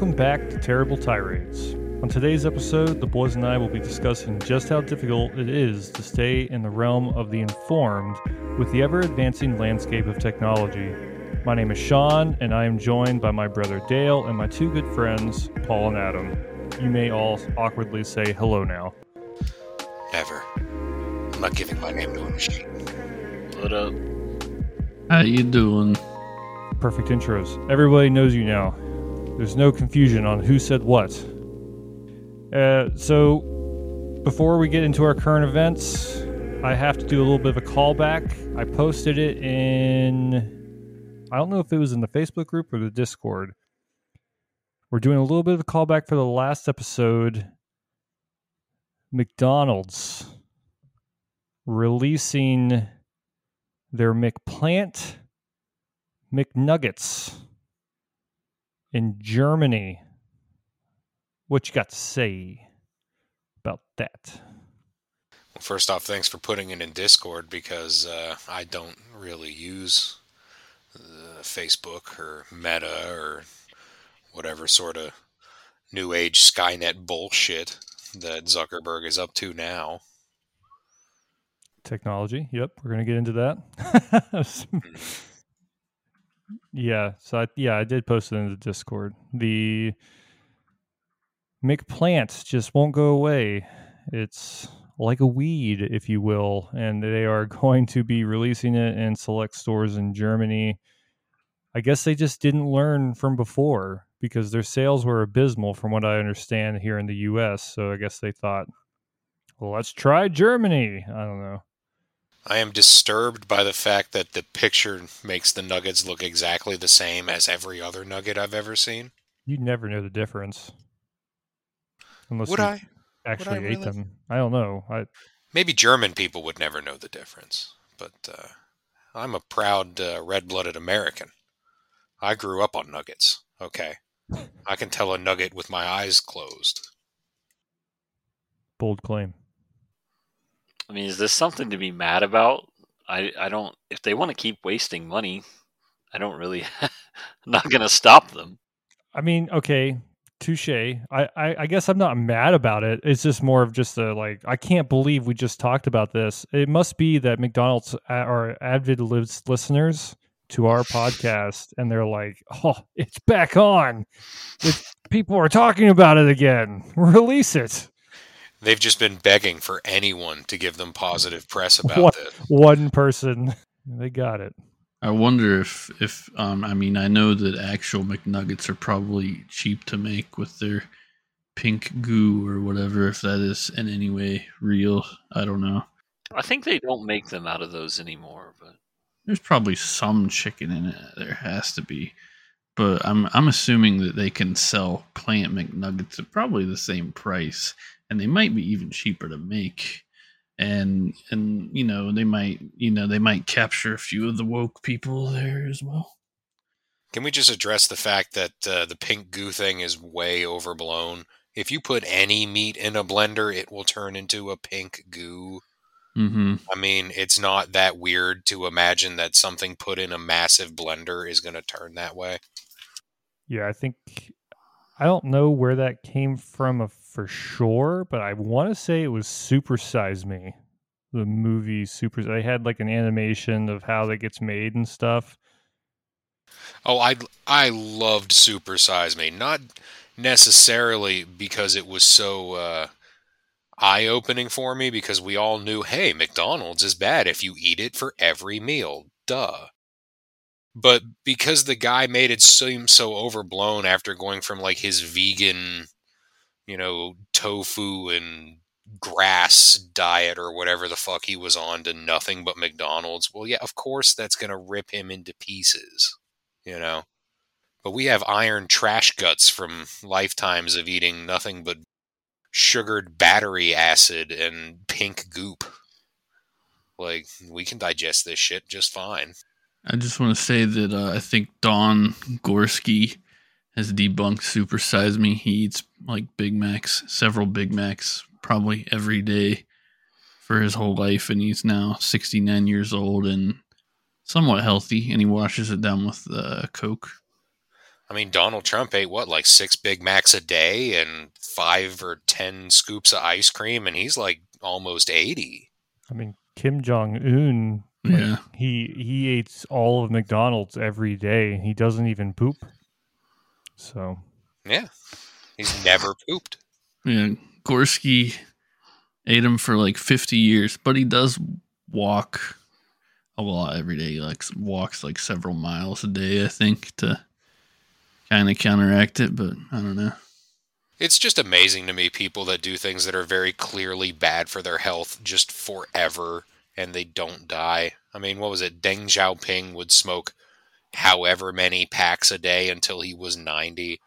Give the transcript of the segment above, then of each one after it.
Welcome back to Terrible Tirades. On today's episode, the boys and I will be discussing just how difficult it is to stay in the realm of the informed with the ever advancing landscape of technology. My name is Sean, and I am joined by my brother Dale and my two good friends, Paul and Adam. You may all awkwardly say hello now. Never. I'm not giving my name to a machine. What up? How you doing? Perfect intros. Everybody knows you now. There's no confusion on who said what. Uh, so, before we get into our current events, I have to do a little bit of a callback. I posted it in, I don't know if it was in the Facebook group or the Discord. We're doing a little bit of a callback for the last episode. McDonald's releasing their McPlant McNuggets in Germany. What you got to say about that? Well, first off, thanks for putting it in Discord because uh, I don't really use uh, Facebook or Meta or whatever sort of new age Skynet bullshit that Zuckerberg is up to now. Technology. Yep, we're gonna get into that. yeah. So I, yeah, I did post it in the Discord. The McPlant just won't go away. It's like a weed, if you will, and they are going to be releasing it in select stores in Germany. I guess they just didn't learn from before because their sales were abysmal, from what I understand, here in the U.S. So I guess they thought, well, let's try Germany. I don't know. I am disturbed by the fact that the picture makes the nuggets look exactly the same as every other nugget I've ever seen. You never know the difference. Unless Would you I? actually I ate really? them. I don't know. I Maybe German people would never know the difference, but uh, I'm a proud uh, red blooded American. I grew up on nuggets, okay? I can tell a nugget with my eyes closed. bold claim. I mean, is this something to be mad about? I I don't. If they want to keep wasting money, I don't really. I'm not going to stop them. I mean, okay, touche. I, I I guess I'm not mad about it. It's just more of just a like I can't believe we just talked about this. It must be that McDonald's uh, are avid lis- listeners to our podcast, and they're like, "Oh, it's back on. It's, people are talking about it again. Release it." They've just been begging for anyone to give them positive press about What? this. One person, they got it. I wonder if if um I mean I know that actual McNuggets are probably cheap to make with their pink goo or whatever if that is in any way real. I don't know. I think they don't make them out of those anymore. But There's probably some chicken in it. There has to be. But I'm I'm assuming that they can sell plant McNuggets at probably the same price and they might be even cheaper to make. And and you know, they might you know, they might capture a few of the woke people there as well. Can we just address the fact that uh, the pink goo thing is way overblown? If you put any meat in a blender, it will turn into a pink goo. Mm-hmm. I mean, it's not that weird to imagine that something put in a massive blender is going to turn that way. Yeah, I think I don't know where that came from uh, for sure, but I want to say it was Super Size Me, the movie Super. They had like an animation of how that gets made and stuff. Oh, I I loved Super Size Me, not necessarily because it was so uh, eye opening for me, because we all knew, hey, McDonald's is bad if you eat it for every meal, duh. But because the guy made it seem so overblown after going from like his vegan, you know, tofu and grass diet or whatever the fuck he was on to nothing but McDonald's. Well, yeah, of course that's going to rip him into pieces, you know. But we have iron trash guts from lifetimes of eating nothing but sugared battery acid and pink goop. Like, we can digest this shit just fine. I just want to say that uh, I think Don Gorske has debunked Super Size Me. He eats like Big Macs, several Big Macs, probably every day for his whole life, and he's now 69 years old and somewhat healthy, and he washes it down with uh, Coke. I mean, Donald Trump ate what, like six Big Macs a day and five or ten scoops of ice cream, and he's like almost eighty. I mean, Kim Jong Un, Yeah. he he eats all of McDonald's every day, he doesn't even poop. So Yeah, he's never pooped. Yeah. Gorske ate him for like 50 years, but he does walk a lot every day. He like walks like several miles a day, I think, to kind of counteract it, but I don't know. It's just amazing to me people that do things that are very clearly bad for their health just forever and they don't die. I mean, what was it? Deng Xiaoping would smoke however many packs a day until he was 90.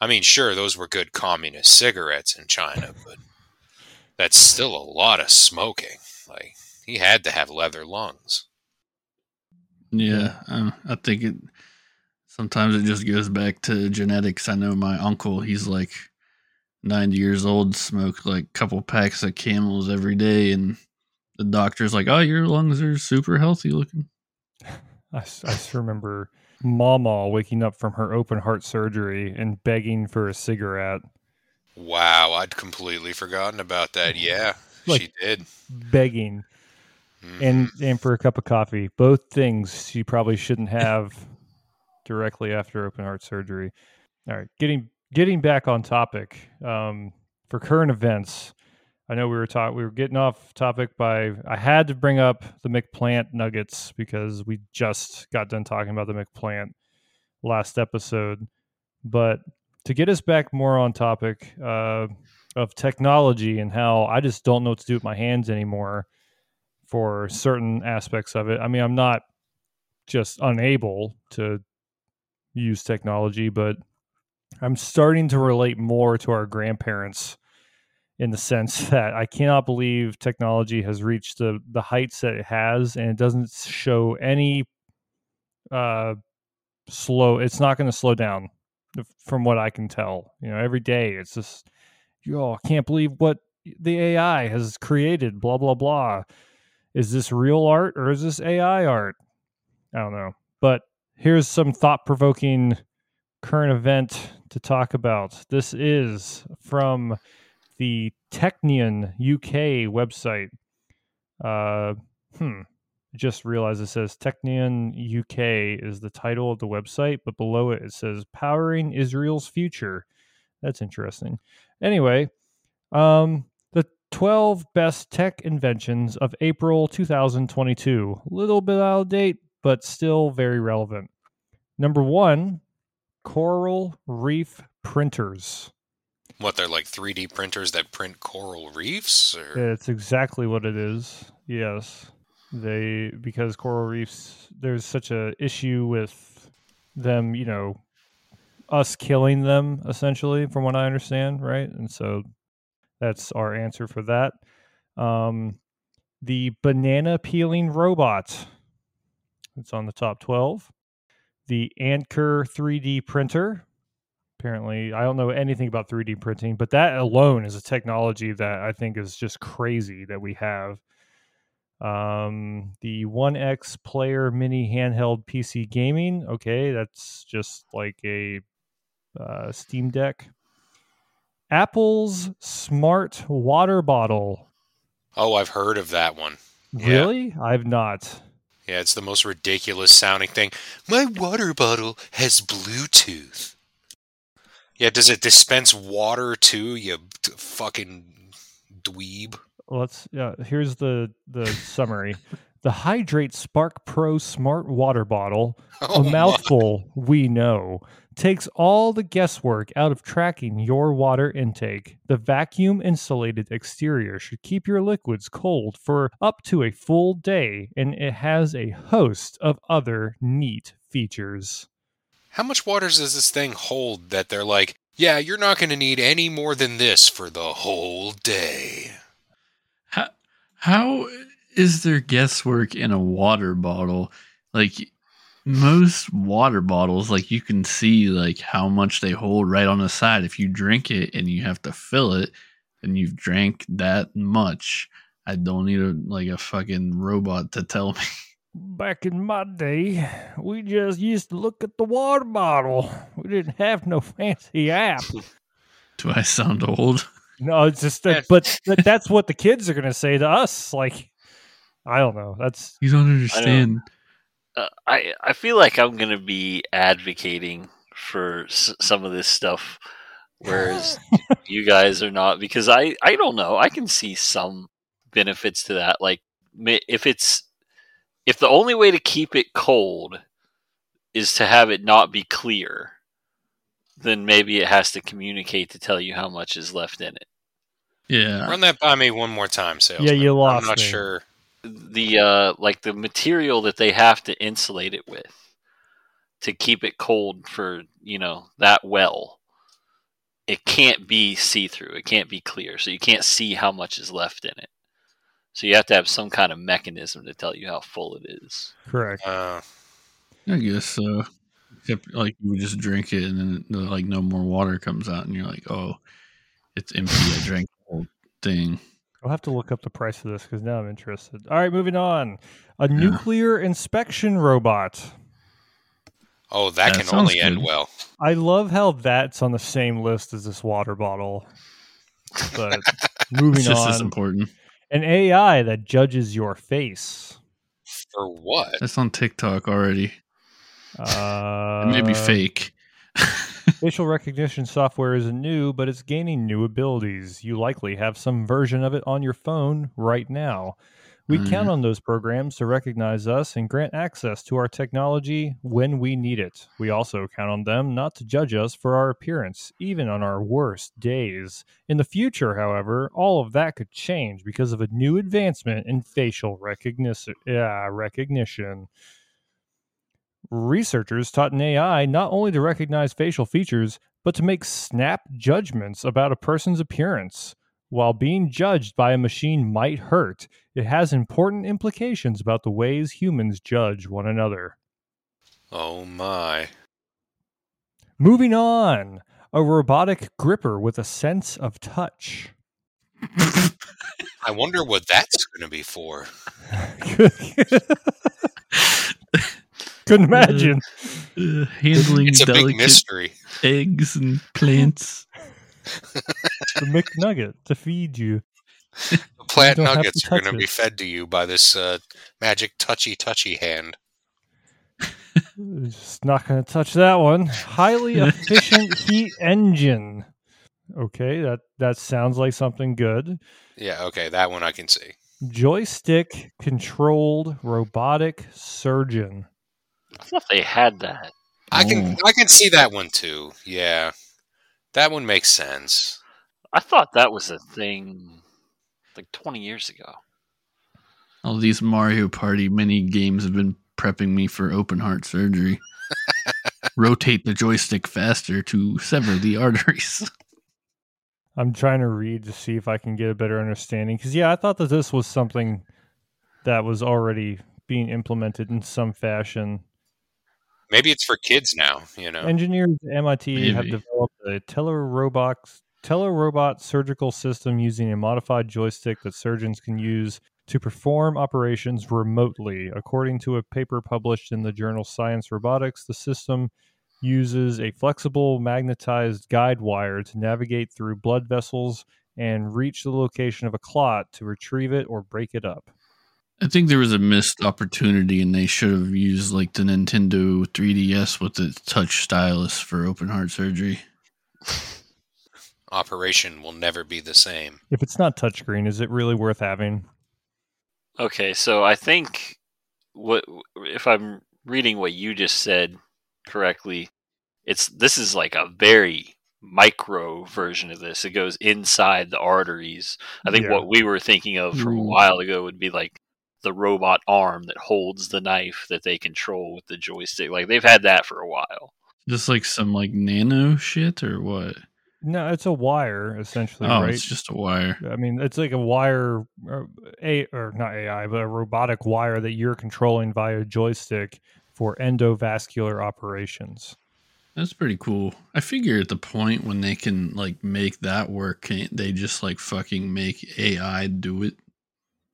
I mean, sure, those were good communist cigarettes in China, but that's still a lot of smoking. Like, he had to have leather lungs. Yeah, um, I think it sometimes it just goes back to genetics. I know my uncle, he's like 90 years old, smoked like a couple packs of camels every day, and the doctor's like, "Oh, your lungs are super healthy looking." I, I remember Mama waking up from her open heart surgery and begging for a cigarette, Wow, I'd completely forgotten about that. Yeah, Like- she did. begging, Mhm. and and for a cup of coffee. Both things she probably shouldn't have directly after open heart surgery. All right, getting getting back on topic um, for current events. I know we were talking. We were getting off topic by. I had to bring up the McPlant Nuggets because we just got done talking about the McPlant last episode. But to get us back more on topic uh, of technology and how I just don't know what to do with my hands anymore for certain aspects of it. I mean, I'm not just unable to use technology, but I'm starting to relate more to our grandparents in the sense that I cannot believe technology has reached the the heights that it has, and it doesn't show any uh, slow. It's not going to slow down, from what I can tell. You know, every day it's just, yo, I can't believe what the AI has created. Blah blah blah. Is this real art or is this AI art? I don't know, but here's some thought provoking current event to talk about. This is from the Technion UK website. Uh, hmm. Just realized it says Technion UK is the title of the website, but below it it says Powering Israel's Future. That's interesting. Anyway, um, the 12 best tech inventions of April 2022. A little bit out of date, but still very relevant. Number one, coral reef printers. What they're like 3D printers that print coral reefs, or It's exactly what it is. Yes. They because coral reefs there's such a issue with them, you know, us killing them essentially from what I understand, right? And so that's our answer for that. Um the banana peeling robot. It's on the top 12. The Anker 3D printer. Apparently, I don't know anything about 3D printing, but that alone is a technology that I think is just crazy that we have. Um, the OneXPlayer mini handheld PC gaming. Okay, that's just like a uh, Steam Deck. Apple's smart water bottle. oh, I've heard of that one. Yeah. Really? I've not. Yeah, it's the most ridiculous sounding thing. My water bottle has Bluetooth. Yeah, does it dispense water too? You fucking dweeb. let's yeah here's the the summary the HidrateSpark Pro smart water bottle Oh a my- mouthful we know takes all the guesswork out of tracking your water intake the vacuum insulated exterior should keep your liquids cold for up to a full day and it has a host of other neat features How much water does this thing hold that they're like, yeah, you're not going to need any more than this for the whole day? How how is there guesswork in a water bottle? Like most water bottles, like you can see like how much they hold right on the side. If you drink it and you have to fill it, and you've drank that much, I don't need a like a fucking robot to tell me. Back in my day, we just used to look at the water bottle. We didn't have no fancy app. Do I sound old? No, it's just that, but that, that's what the kids are going to say to us. Like, I don't know. That's You don't understand. Uh, I I feel like I'm gonna be advocating for s- some of this stuff, whereas you guys are not because I I don't know. I can see some benefits to that. Like if it's if the only way to keep it cold is to have it not be clear, then maybe it has to communicate to tell you how much is left in it. Yeah. Run that by me one more time, salesman. Yeah, you lost I'm not me. sure. the uh like the material that they have to insulate it with to keep it cold for you know that well it can't be see-through it can't be clear so you can't see how much is left in it so you have to have some kind of mechanism to tell you how full it is correct. Uh, I guess so. Except like you would just drink it and then like no more water comes out and you're like, oh, it's empty. I drank the whole thing. I'll have to look up the price of this because now I'm interested. All right, moving on. A nuclear inspection robot. oh, that, That can sounds only end well. I love how that's on the same list as this water bottle. But moving It's just as on, important. An AI that judges your face. For what? That's on TikTok already. Uh, It may be fake. Facial recognition software isn't new, but it's gaining new abilities. You likely have some version of it on your phone right now. We Oh, count on those programs to recognize us and grant access to our technology when we need it. We also count on them not to judge us for our appearance, even on our worst days. In the future, however, all of that could change because of a new advancement in facial recognition. Yeah, recognition. Researchers taught an AI not only to recognize facial features, but to make snap judgments about a person's appearance. While being judged by a machine might hurt, it has important implications about the ways humans judge one another. Oh my. Moving on, a robotic gripper with a sense of touch. I wonder what that's going to be for. Couldn't imagine. Uh, handling It's a big delicate mystery. eggs and plants. The McNugget to feed you. The plant don't nuggets to are going to be fed to you by this uh, magic touchy touchy hand. Just not going to touch that one. Highly efficient heat engine. Okay, that that sounds like something good. Yeah, okay, that one I can see. Joystick controlled robotic surgeon. i thought they had that I can Oh. I can see that one too. Yeah. That one makes sense. I thought that was a thing like 20 years ago All these Mario Party mini games have been prepping me for open heart surgery. Rotate the joystick faster to sever the arteries. I'm trying to read to see if I can get a better understanding. Because yeah, I thought that this was something that was already being implemented in some fashion. Maybe it's for kids now, you know. Engineers at MIT have developed a telerobot telerobot surgical system using a modified joystick that surgeons can use to perform operations remotely. According to a paper published in the journal Science Robotics, the system uses a flexible magnetized guide wire to navigate through blood vessels and reach the location of a clot to retrieve it or break it up. I think there was a missed opportunity and they should have used like the Nintendo 3DS with the touch stylus for open heart surgery. Operation will never be the same. If it's not touchscreen, is it really worth having? Okay, so I think what if I'm reading what you just said correctly, it's this is like a very micro version of this. It goes inside the arteries. I think Yeah. what we were thinking of from a hmm. while ago would be like the robot arm that holds the knife that they control with the joystick. Like they've had that for a while. Just like some like nano shit or what? No, it's a wire essentially, oh, right? it's just a wire. I mean, it's like a wire, uh, a or not AI, but a robotic wire that you're controlling via joystick for endovascular operations. That's pretty cool. I figure at the point when they can like make that work, can't they just like fucking make AI do it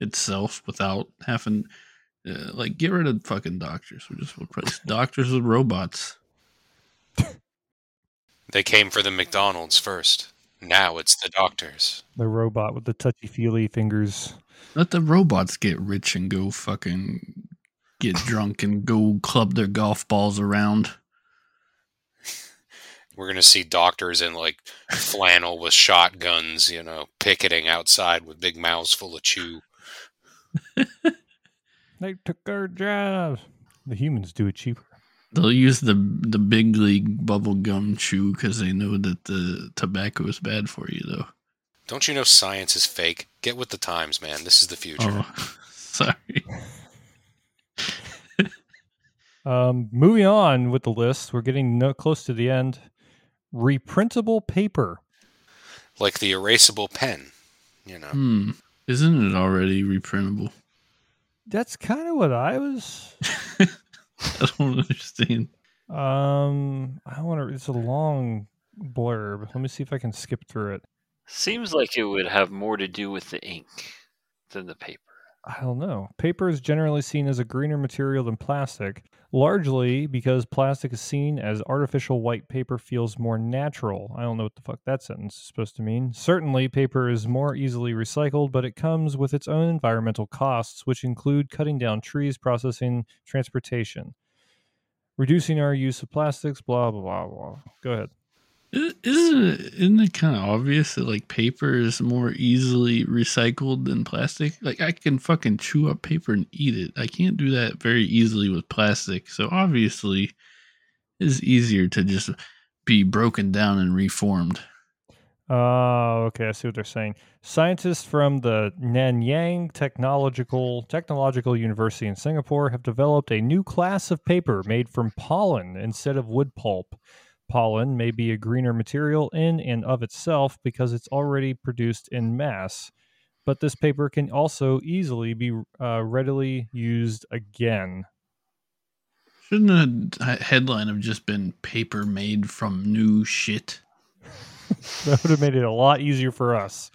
itself without having Uh, like, get rid of fucking doctors. We just replace doctors with robots. They came for the McDonald's first. Now it's the doctors. The robot with the touchy feely fingers. Let the robots get rich and go fucking get drunk and go club their golf balls around. We're gonna see doctors in like flannel with shotguns, you know, picketing outside with big mouths full of chew. They took our jobs. The humans do it cheaper. They'll use the the big league bubble gum chew because they know that the tobacco is bad for you, though. Don't you know science is fake? Get with the times, man. This is the future. Oh, sorry. Um, moving on with the list, we're getting no, close to the end. Reprintable paper. Like the erasable pen, you know. Hmm. Isn't it already reprintable? That's kind of what I was. I don't understand. Um, I want to. It's a long blurb. Let me see if I can skip through it. Seems like it would have more to do with the ink than the paper. I don't know. Paper is generally seen as a greener material than plastic, largely because plastic is seen as artificial white paper feels more natural. I don't know what the fuck that sentence is supposed to mean. Certainly, paper is more easily recycled, but it comes with its own environmental costs, which include cutting down trees, processing, transportation, reducing our use of plastics, blah, blah, blah, blah. Go ahead. Isn't it, isn't it kind of obvious that like paper is more easily recycled than plastic? Like I can fucking chew up paper and eat it. I can't do that very easily with plastic. So obviously, it's easier to just be broken down and reformed. Oh, okay. I see what they're saying. Scientists from the Nanyang Technological Technological University in Singapore have developed a new class of paper made from pollen instead of wood pulp. Pollen may be a greener material in and of itself because it's already produced in mass, but this paper can also easily be uh, readily used again. Shouldn't a headline have just been paper made from new shit? that would have made it a lot easier for us.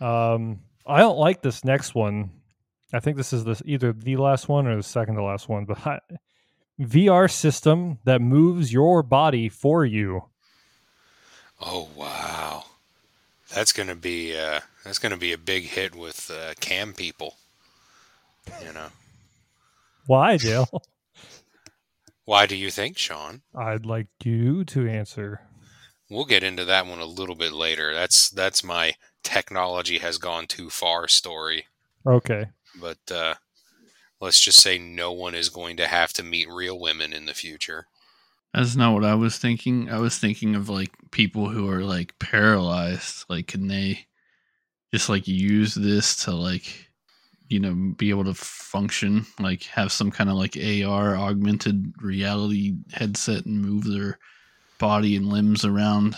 Um, I don't like this next one. I think this is the either the last one or the second to last one. But I, VR system that moves your body for you. Oh wow, that's gonna be uh, that's gonna be a big hit with uh, cam people. You know, Why, Dale? why do you think, Sean? I'd like you to answer. We'll get into that one a little bit later. That's that's my technology has gone too far story. Okay. But uh, let's just say no one is going to have to meet real women in the future. That's not what I was thinking. I was thinking of like people who are like paralyzed. Like, can they just like use this to like, you know, be able to function? Like, have some kind of like AR augmented reality headset and move their body and limbs around.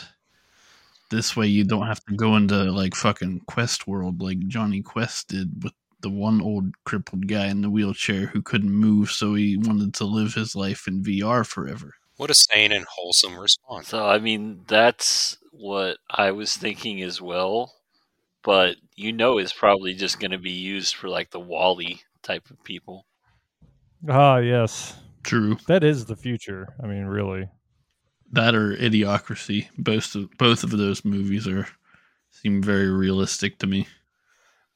This way, you don't have to go into like fucking Quest world like Jonny Quest did with the one old crippled guy in the wheelchair who couldn't move, so he wanted to live his life in VR forever. What a sane and wholesome response. So I mean, that's what I was thinking as well. But you know, it's probably just going to be used for like the WALL-E type of people. Ah, yes. True. That is the future. I mean, really. That or Idiocracy. Both of, both of those movies are seem very realistic to me.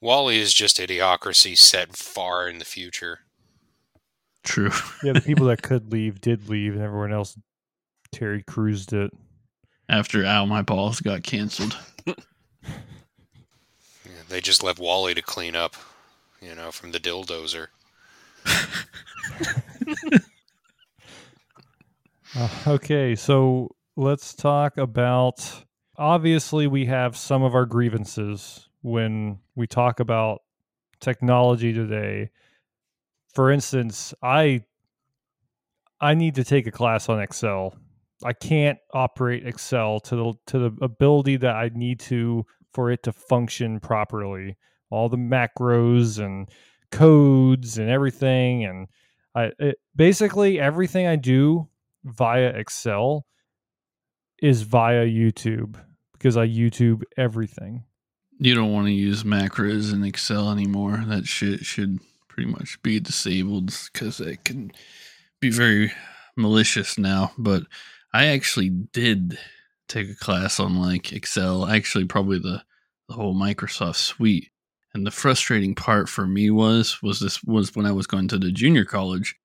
WALL-E is just idiocracy set far in the future. True. Yeah, the people that could leave did leave, and everyone else Terry cruised it. After Ow My Balls got canceled. Yeah, They just left WALL-E to clean up, you know, from the dildozer. Uh, okay, so let's talk about. Obviously, we have some of our grievances when we talk about technology today. For instance, I I need to take a class on Excel. I can't operate Excel to the to the ability that I need to for it to function properly. All the macros and codes and everything, and I it, basically everything I do via Excel is via YouTube because I YouTube everything. You don't want to use macros in Excel anymore. That shit should pretty much be disabled because it can be very malicious now. But I actually did take a class on like Excel, actually, probably the, the whole Microsoft suite. And the frustrating part for me was was this was when I was going to the junior college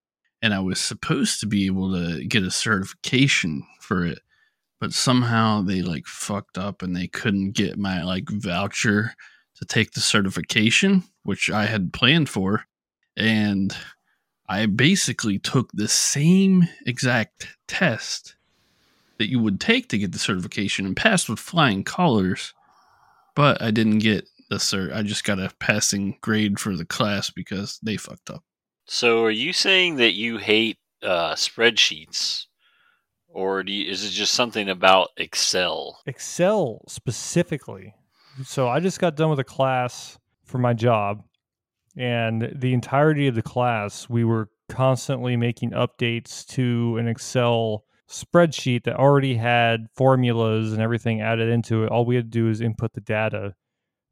and I was supposed to be able to get a certification for it, but somehow they like fucked up and they couldn't get my like voucher to take the certification, which I had planned for. And I basically took the same exact test that you would take to get the certification and passed with flying colors, but I didn't get the cert. I just got a passing grade for the class because they fucked up. So, are you saying that you hate uh, spreadsheets, or do you, is it just something about Excel? Excel specifically. So I just got done with a class for my job, and the entirety of the class, we were constantly making updates to an Excel spreadsheet that already had formulas and everything added into it. All we had to do is input the data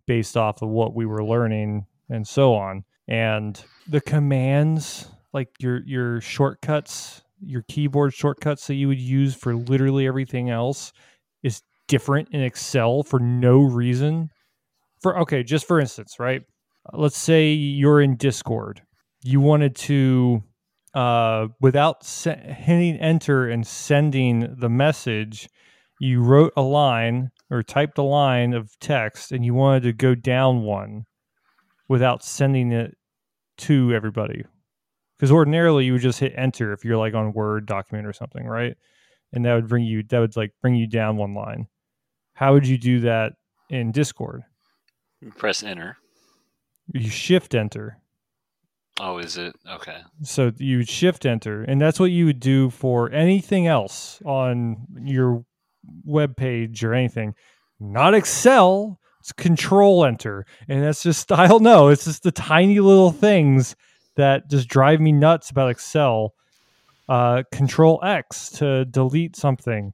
based off of what we were learning and so on. And the commands, like your your shortcuts, your keyboard shortcuts that you would use for literally everything else is different in Excel for no reason. For okay, just for instance, right? Let's say you're in Discord. You wanted to uh, without se- hitting enter and sending the message, you wrote a line or typed a line of text and you wanted to go down one without sending it to everybody. Because ordinarily you would just hit enter if you're like on Word document or something, right? And that would bring you that would like bring you down one line. How would you do that in Discord? You press enter. You shift enter. Oh, is it? Okay. So you would shift enter, and that's what you would do for anything else on your web page or anything. Not Excel. It's control enter. And that's just I don't know. It's just the tiny little things that just drive me nuts about Excel. Uh, control X to delete something.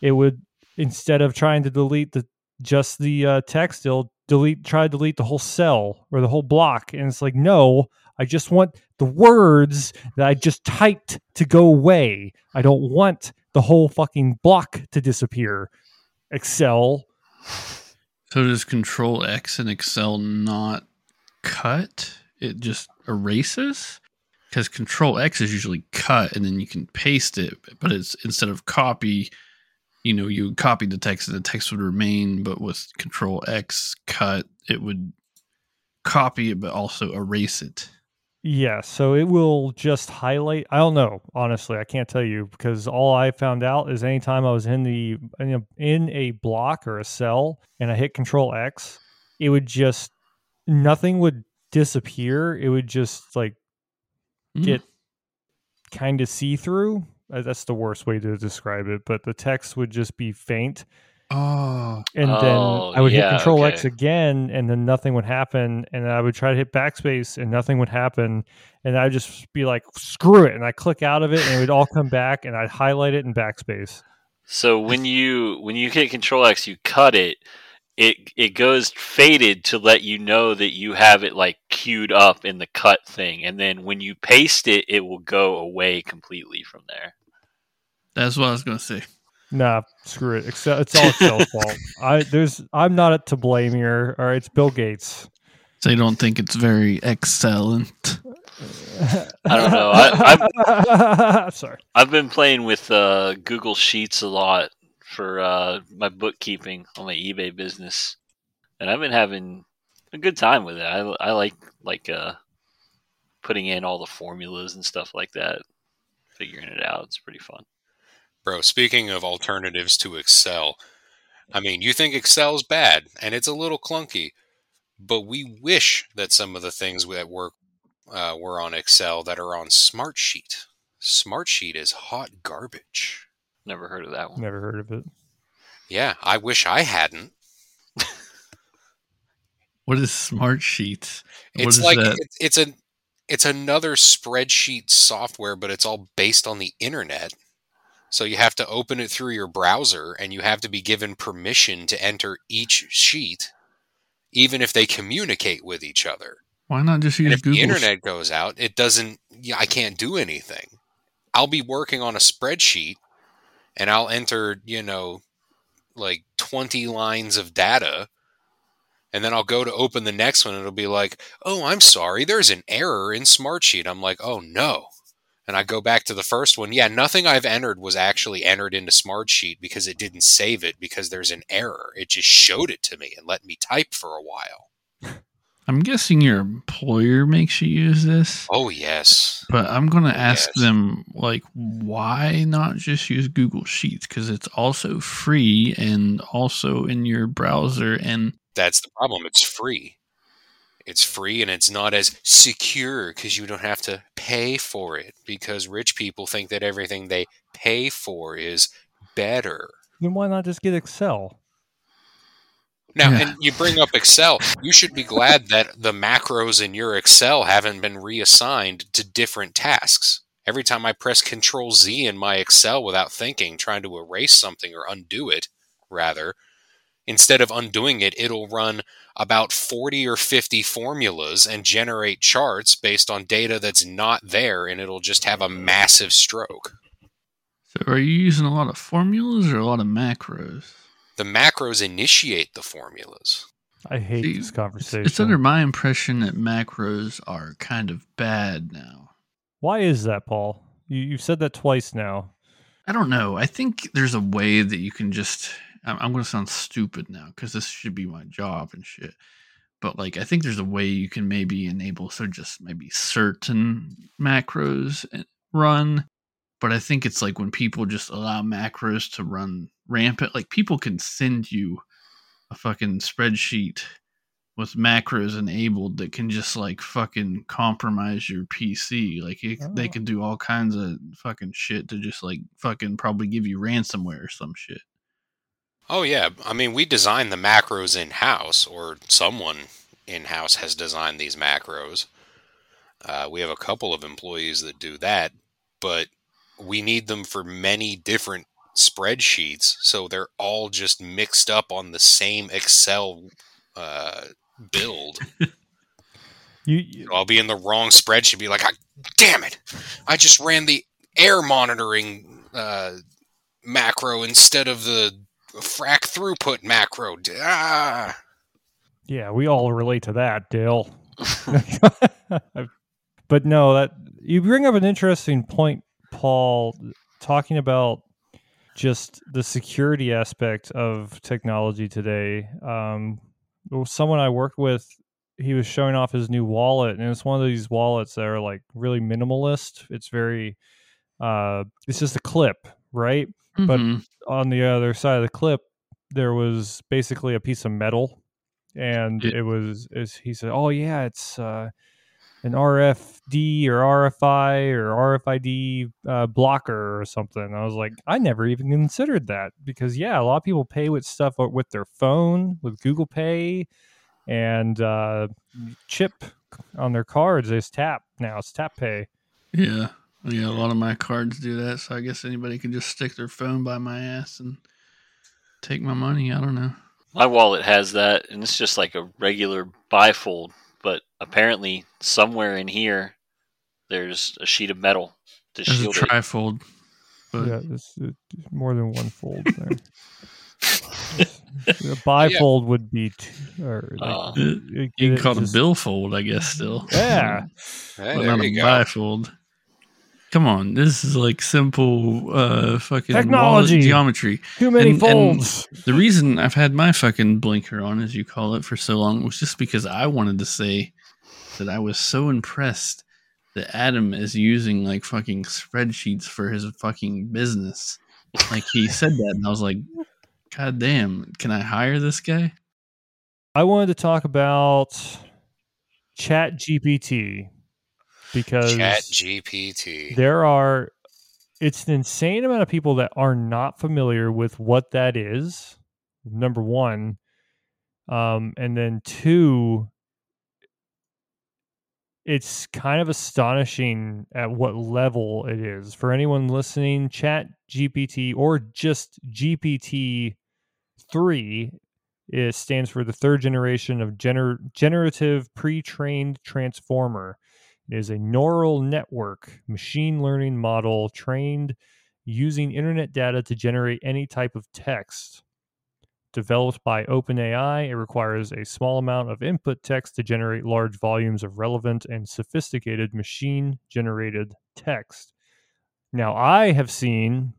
It would instead of trying to delete the just the uh, text, it'll delete try to delete the whole cell or the whole block. And it's like, no, I just want the words that I just typed to go away. I don't want the whole fucking block to disappear. Excel. So does Control X in Excel not cut? It just erases? Because Control X is usually cut and then you can paste it, but it's instead of copy, you know, you copy the text and the text would remain, but with Control X cut, it would copy it but also erase it. Yeah, so it will just highlight. I don't know, honestly, I can't tell you because all I found out is anytime I was in the in a, in a block or a cell and I hit Control X, it would just nothing would disappear. It would just like Mm. get kind of see through. That's the worst way to describe it, but the text would just be faint Oh, and Oh, then I would yeah, hit Control X again, and then nothing would happen. And I would try to hit Backspace, and nothing would happen. And I'd just be like, "Screw it!" And I click out of it, and it would all come back, and I'd highlight it in Backspace. So when you when you hit Control X, you cut it. It it goes faded to let you know that you have it like queued up in the cut thing, and then when you paste it, it will go away completely from there. that's what I was going to say. Nah, screw it. Excel, it's all Excel's fault. I there's I'm not to blame here. All right, it's Bill Gates. They don't think it's very excellent. I don't know. I, I'm sorry. I've been playing with uh, Google Sheets a lot for uh, my bookkeeping on my eBay business, and I've been having a good time with it. I, I like like uh, putting in all the formulas and stuff like that, figuring it out. It's pretty fun. Bro, speaking of alternatives to Excel, I mean, you think Excel's bad and it's a little clunky, but we wish that some of the things that work uh, were on Excel that are on Smartsheet. Smartsheet is hot garbage. Never heard of that one. Never heard of it. Yeah, I wish I hadn't. What is Smart Sheets? What It's like that? it's a it's another spreadsheet software, but it's all based on the internet. So you have to open it through your browser and you have to be given permission to enter each sheet, even if they communicate with each other. Why not just And use if Google? the internet goes out, it doesn't. Yeah, I can't do anything. I'll be working on a spreadsheet, and I'll enter, you know, like twenty lines of data, and then I'll go to open the next one, and it'll be like, "Oh, I'm sorry, there's an error in Smartsheet." I'm like, "Oh no." And I go back to the first one. Yeah, nothing I've entered was actually entered into Smartsheet because it didn't save it because there's an error. It just showed it to me and let me type for a while. I'm guessing your employer makes you use this, Oh, yes. but I'm going to Oh, ask yes. them, like, why not just use Google Sheets? Because it's also free and also in your browser. And That's the problem. It's free. It's free and it's not as secure because you don't have to pay for it because rich people think that everything they pay for is better. Then why not just get Excel? Now, Yeah. and you bring up Excel. You should be glad that the macros in your Excel haven't been reassigned to different tasks. Every time I press Control Z in my Excel without thinking, trying to erase something or undo it, rather, instead of undoing it, it'll run about 40 or 50 formulas and generate charts based on data that's not there, and it'll just have a massive stroke. so are you using a lot of formulas or a lot of macros? The macros initiate the formulas. I hate See, this It's, conversation. it's under my impression that macros are kind of bad now. Why is that, Paul? You, you've said that twice now. I don't know. I think there's a way that you can just. I'm, I'm going to sound stupid now because this should be my job and shit. But like, I think there's a way you can maybe enable so just maybe certain macros eh, run. But I think it's like when people just allow macros to run rampant. Like people can send you a fucking spreadsheet with macros enabled that can just like fucking compromise your PC. Like it, they Oh. can do all kinds of fucking shit to just like fucking probably give you ransomware or some shit. Oh yeah, I mean we design the macros in house, or someone in house has designed these macros. Uh, we have a couple of employees that do that, but we need them for many different spreadsheets, so they're all just mixed up on the same Excel uh, build. You, you I'll be in the wrong spreadsheet, be like, "I- "Damn it! I just ran the air monitoring uh, macro instead of the frac throughput macro." Ah. yeah, we all relate to that, Dale. but no, that you bring up an interesting point, Paul, talking about just the security aspect of technology today. Um, someone I worked with, he was showing off his new wallet, and it's one of these wallets that are like really minimalist. It's very, uh, it's just a clip, right? But- Mhm. on the other side of the clip there was basically a piece of metal and it was is he said oh yeah it's uh an RFD or RFI or RFID uh, blocker or something. I was like, I never even considered that because yeah, a lot of people pay with stuff with their phone, with Google Pay, and uh, chip on their cards. It's tap now. It's tap pay. yeah, yeah. A lot of my cards do that, so I guess anybody can just stick their phone by my ass and take my money. I don't know. My wallet has that, and it's just like a regular bifold. But apparently, somewhere in here, there's a sheet of metal to There's a shield it. trifold, but yeah, it's, it's more than one fold there. a bifold would be two, or like, Uh, you you can it call it a just- billfold, I guess. Still, Yeah, Hey, but there not a go. bifold. Come on, this is like simple uh fucking Technology. geometry. too many And- and- folds. The reason I've had my fucking blinker on, as you call it, for so long was just because I wanted to say that I was so impressed that Adam is using like fucking spreadsheets for his fucking business. Like he said that, and I was like, God damn, can I hire this guy? I wanted to talk about Chat GPT because Chat GPT. there are it's an insane amount of people that are not familiar with what that is number one um and then two it's kind of astonishing at what level it is for anyone listening chat gpt or just gpt 3 It stands for the third generation of gener- generative pre trained transformer. It is a neural network machine learning model trained using internet data to generate any type of text. Developed by OpenAI, it requires a small amount of input text to generate large volumes of relevant and sophisticated machine generated text. Now, I have seen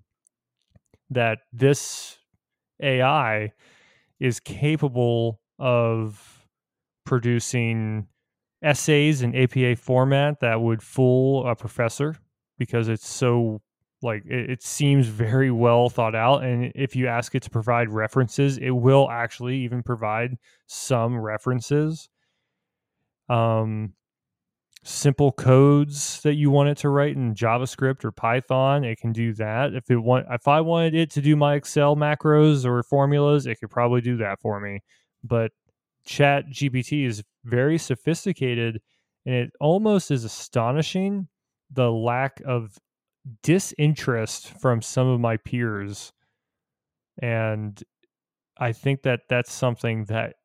that this AI is capable of producing essays in APA format that would fool a professor because it's so like it, it, seems very well thought out and if you ask it to provide references it will actually even provide some references. Um simple codes that you want it to write in javascript or python it can do that. If it want if i wanted it to do my excel macros or formulas it could probably do that for me. But chat gpt is very sophisticated and it almost is astonishing the lack of disinterest from some of my peers. And i think that that's something that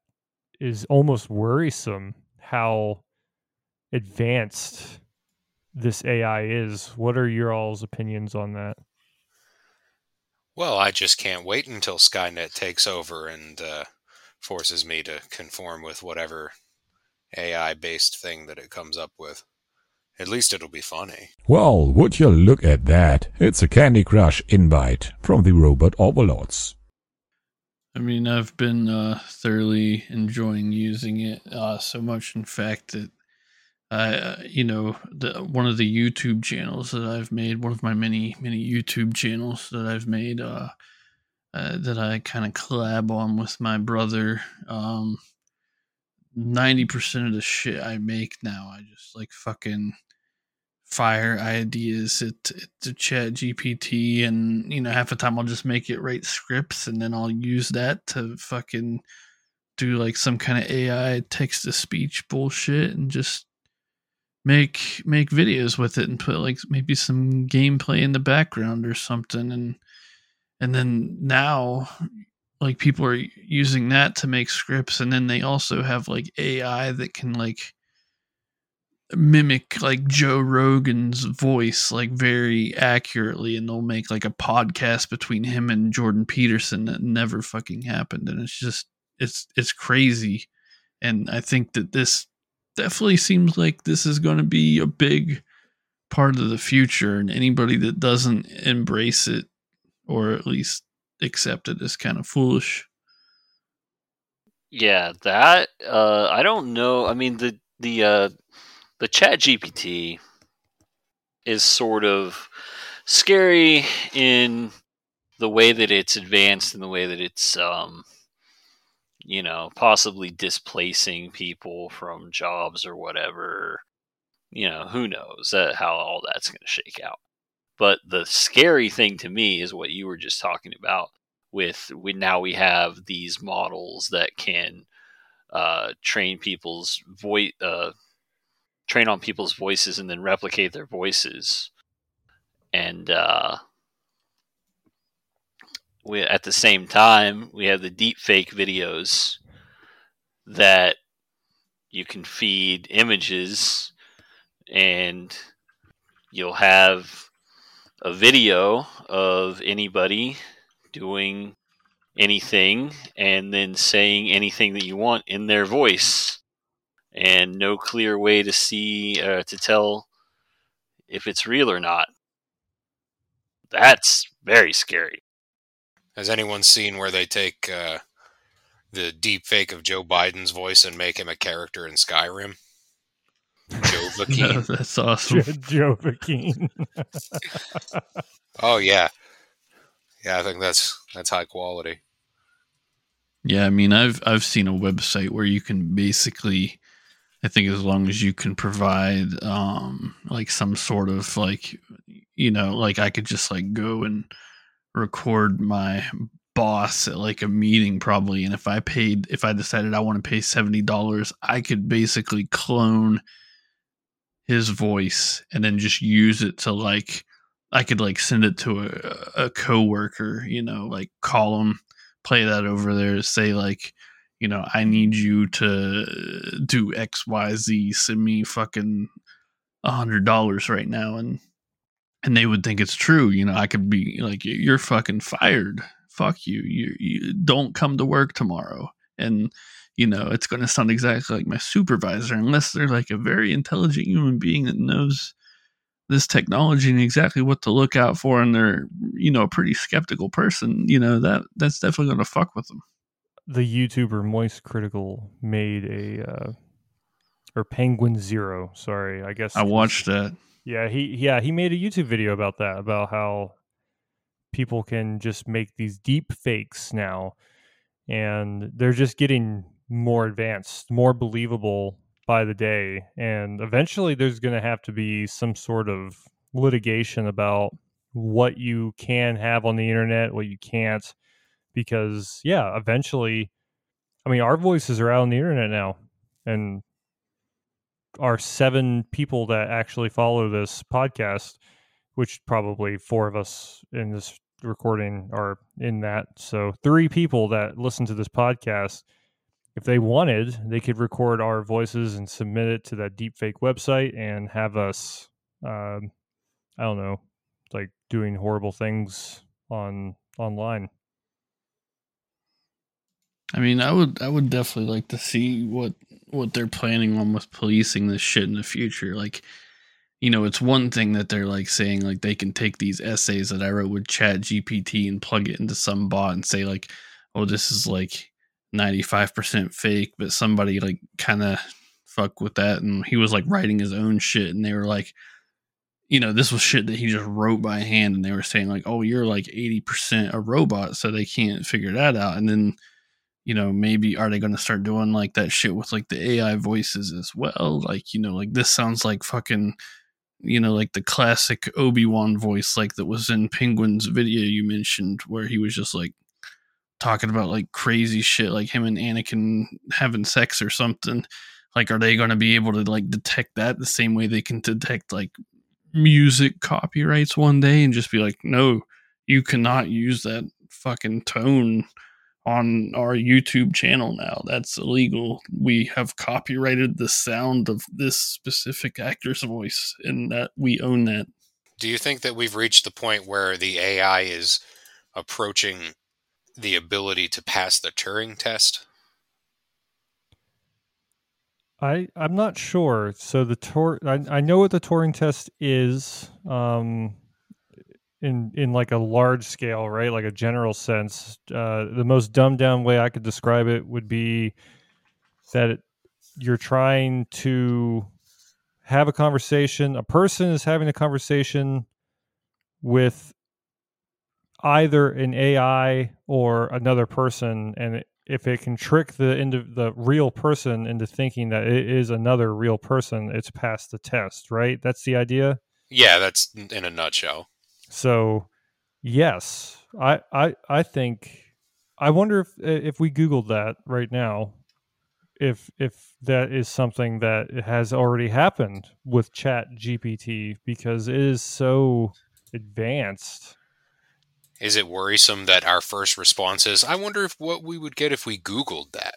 is almost worrisome how advanced this ai is. What are your all's opinions on that? Well i just can't wait until skynet takes over and uh, forces me to conform with whatever ai based thing that it comes up with at least it'll be funny. Well, would you look at that? It's a Candy Crush invite from the Robot Overlords. I mean, I've been uh, thoroughly enjoying using it uh, so much, in fact, that I, uh, you know, the, one of the YouTube channels that I've made, one of my many, many YouTube channels that I've made, uh, uh, that I kind of collab on with my brother. Um, 90% of the shit I make now, I just like fucking fire ideas at, at the chat GPT and you know half the time I'll just make it write scripts and then I'll use that to fucking do like some kind of AI text to speech bullshit and just make make videos with it and put like maybe some gameplay in the background or something. And and then now like people are using that to make scripts and then they also have like AI that can like mimic like Joe Rogan's voice like very accurately and they'll make like a podcast between him and Jordan Peterson that never fucking happened and it's just it's it's crazy. And I think that this definitely seems like this is going to be a big part of the future and anybody that doesn't embrace it or at least accept as kind of foolish. Yeah, that uh I don't know. I mean the the uh the chat gpt is sort of scary in the way that it's advanced in the way that it's um, you know possibly displacing people from jobs or whatever you know who knows uh, how all that's going to shake out but the scary thing to me is what you were just talking about with we now we have these models that can uh, train people's voice uh, train on people's voices and then replicate their voices. And uh, we at the same time we have the deep fake videos that you can feed images and you'll have a video of anybody doing anything and then saying anything that you want in their voice and no clear way to see uh, to tell if it's real or not. That's very scary. Has anyone seen where they take uh, the deep fake of Joe Biden's voice and make him a character in Skyrim? Joe Vakeen. no, that's awesome. Joe Vakeen. oh yeah, yeah. I think that's that's high quality. Yeah, I mean, I've I've seen a website where you can basically I think as long as you can provide um like some sort of like you know like I could just like go and record my boss at like a meeting probably and if I paid if I decided I want to pay $70 I could basically clone his voice and then just use it to like I could like send it to a, a coworker, you know, like call him, play that over there, say like, you know, I need you to do X, Y, Z. Send me fucking a hundred dollars right now, and and they would think it's true. You know, I could be like, you're fucking fired. Fuck you. You, you don't come to work tomorrow. And you know, it's going to sound exactly like my supervisor, unless they're like a very intelligent human being that knows this technology and exactly what to look out for, and they're you know a pretty skeptical person. You know that that's definitely going to fuck with them. The YouTuber Moist Critical made a uh, or Penguin Zero. Sorry, I guess I watched that. Yeah, he yeah he made a YouTube video about that about how people can just make these deep fakes now, and they're just getting more advanced, more believable by the day, and eventually there's going to have to be some sort of litigation about what you can have on the internet, what you can't, because yeah, eventually, I mean, our voices are out on the internet now, and our seven people that actually follow this podcast, which probably four of us in this recording are in that. So three people that listen to this podcast, if they wanted, they could record our voices and submit it to that deepfake website and have us, um, I don't know, like doing horrible things on online. I mean, I would I would definitely like to see what what they're planning on with policing this shit in the future. Like, you know, it's one thing that they're like saying like they can take these essays that I wrote with Chat GPT and plug it into some bot and say like, oh, this is like ninety five percent fake, but somebody like kind of fuck with that and he was like writing his own shit and they were like you know, this was shit that he just wrote by hand, and they were saying like, "Oh, you're like eighty percent a robot," so they can't figure that out. And then you know, maybe are they going to start doing like that shit with like the AI voices as well? Like, you know, like this sounds like fucking, you know, like the classic Obi Wan voice, like that was in Penguin's video you mentioned, where he was just like talking about like crazy shit, like him and Anakin having sex or something. Like, are they going to be able to like detect that the same way they can detect like music copyrights one day and just be like, no, you cannot use that fucking tone on our YouTube channel now. That's illegal. We have copyrighted the sound of this specific actor's voice and that we own that. Do you think that we've reached the point where the AI is approaching the ability to pass the Turing test? I I'm not sure. So the Tor I, I know what the Turing test is. Um, in in like a large scale, right? Like a general sense. Uh, the most dumbed down way I could describe it would be that it, you're trying to have a conversation. A person is having a conversation with either an AI or another person, and if it can trick the into the real person into thinking that it is another real person, it's passed the test, right? That's the idea. Yeah, that's in a nutshell. So, yes, I I I think I wonder if if we googled that right now if if that is something that has already happened with chat gpt because it is so advanced is it worrisome that our first response is i wonder if what we would get if we googled that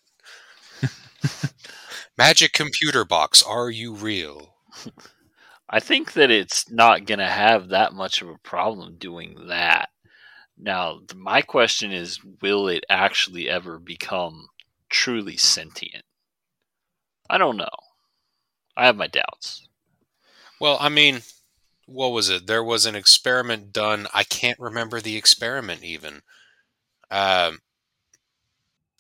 magic computer box are you real I think that it's not going to have that much of a problem doing that. Now, my question is will it actually ever become truly sentient? I don't know. I have my doubts. Well, I mean, what was it? There was an experiment done. I can't remember the experiment even. Um,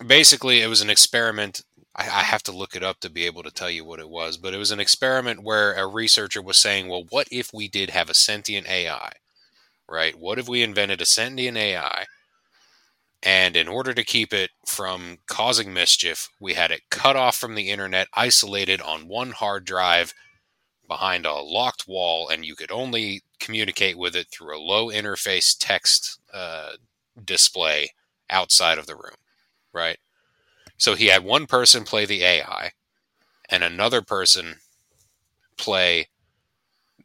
basically, it was an experiment I, I have to look it up to be able to tell you what it was, but it was an experiment where a researcher was saying, well, what if we did have a sentient AI? Right? What if we invented a sentient AI? And in order to keep it from causing mischief, we had it cut off from the internet, isolated on one hard drive behind a locked wall, and you could only communicate with it through a low interface text uh, display outside of the room, right? So he had one person play the AI and another person play,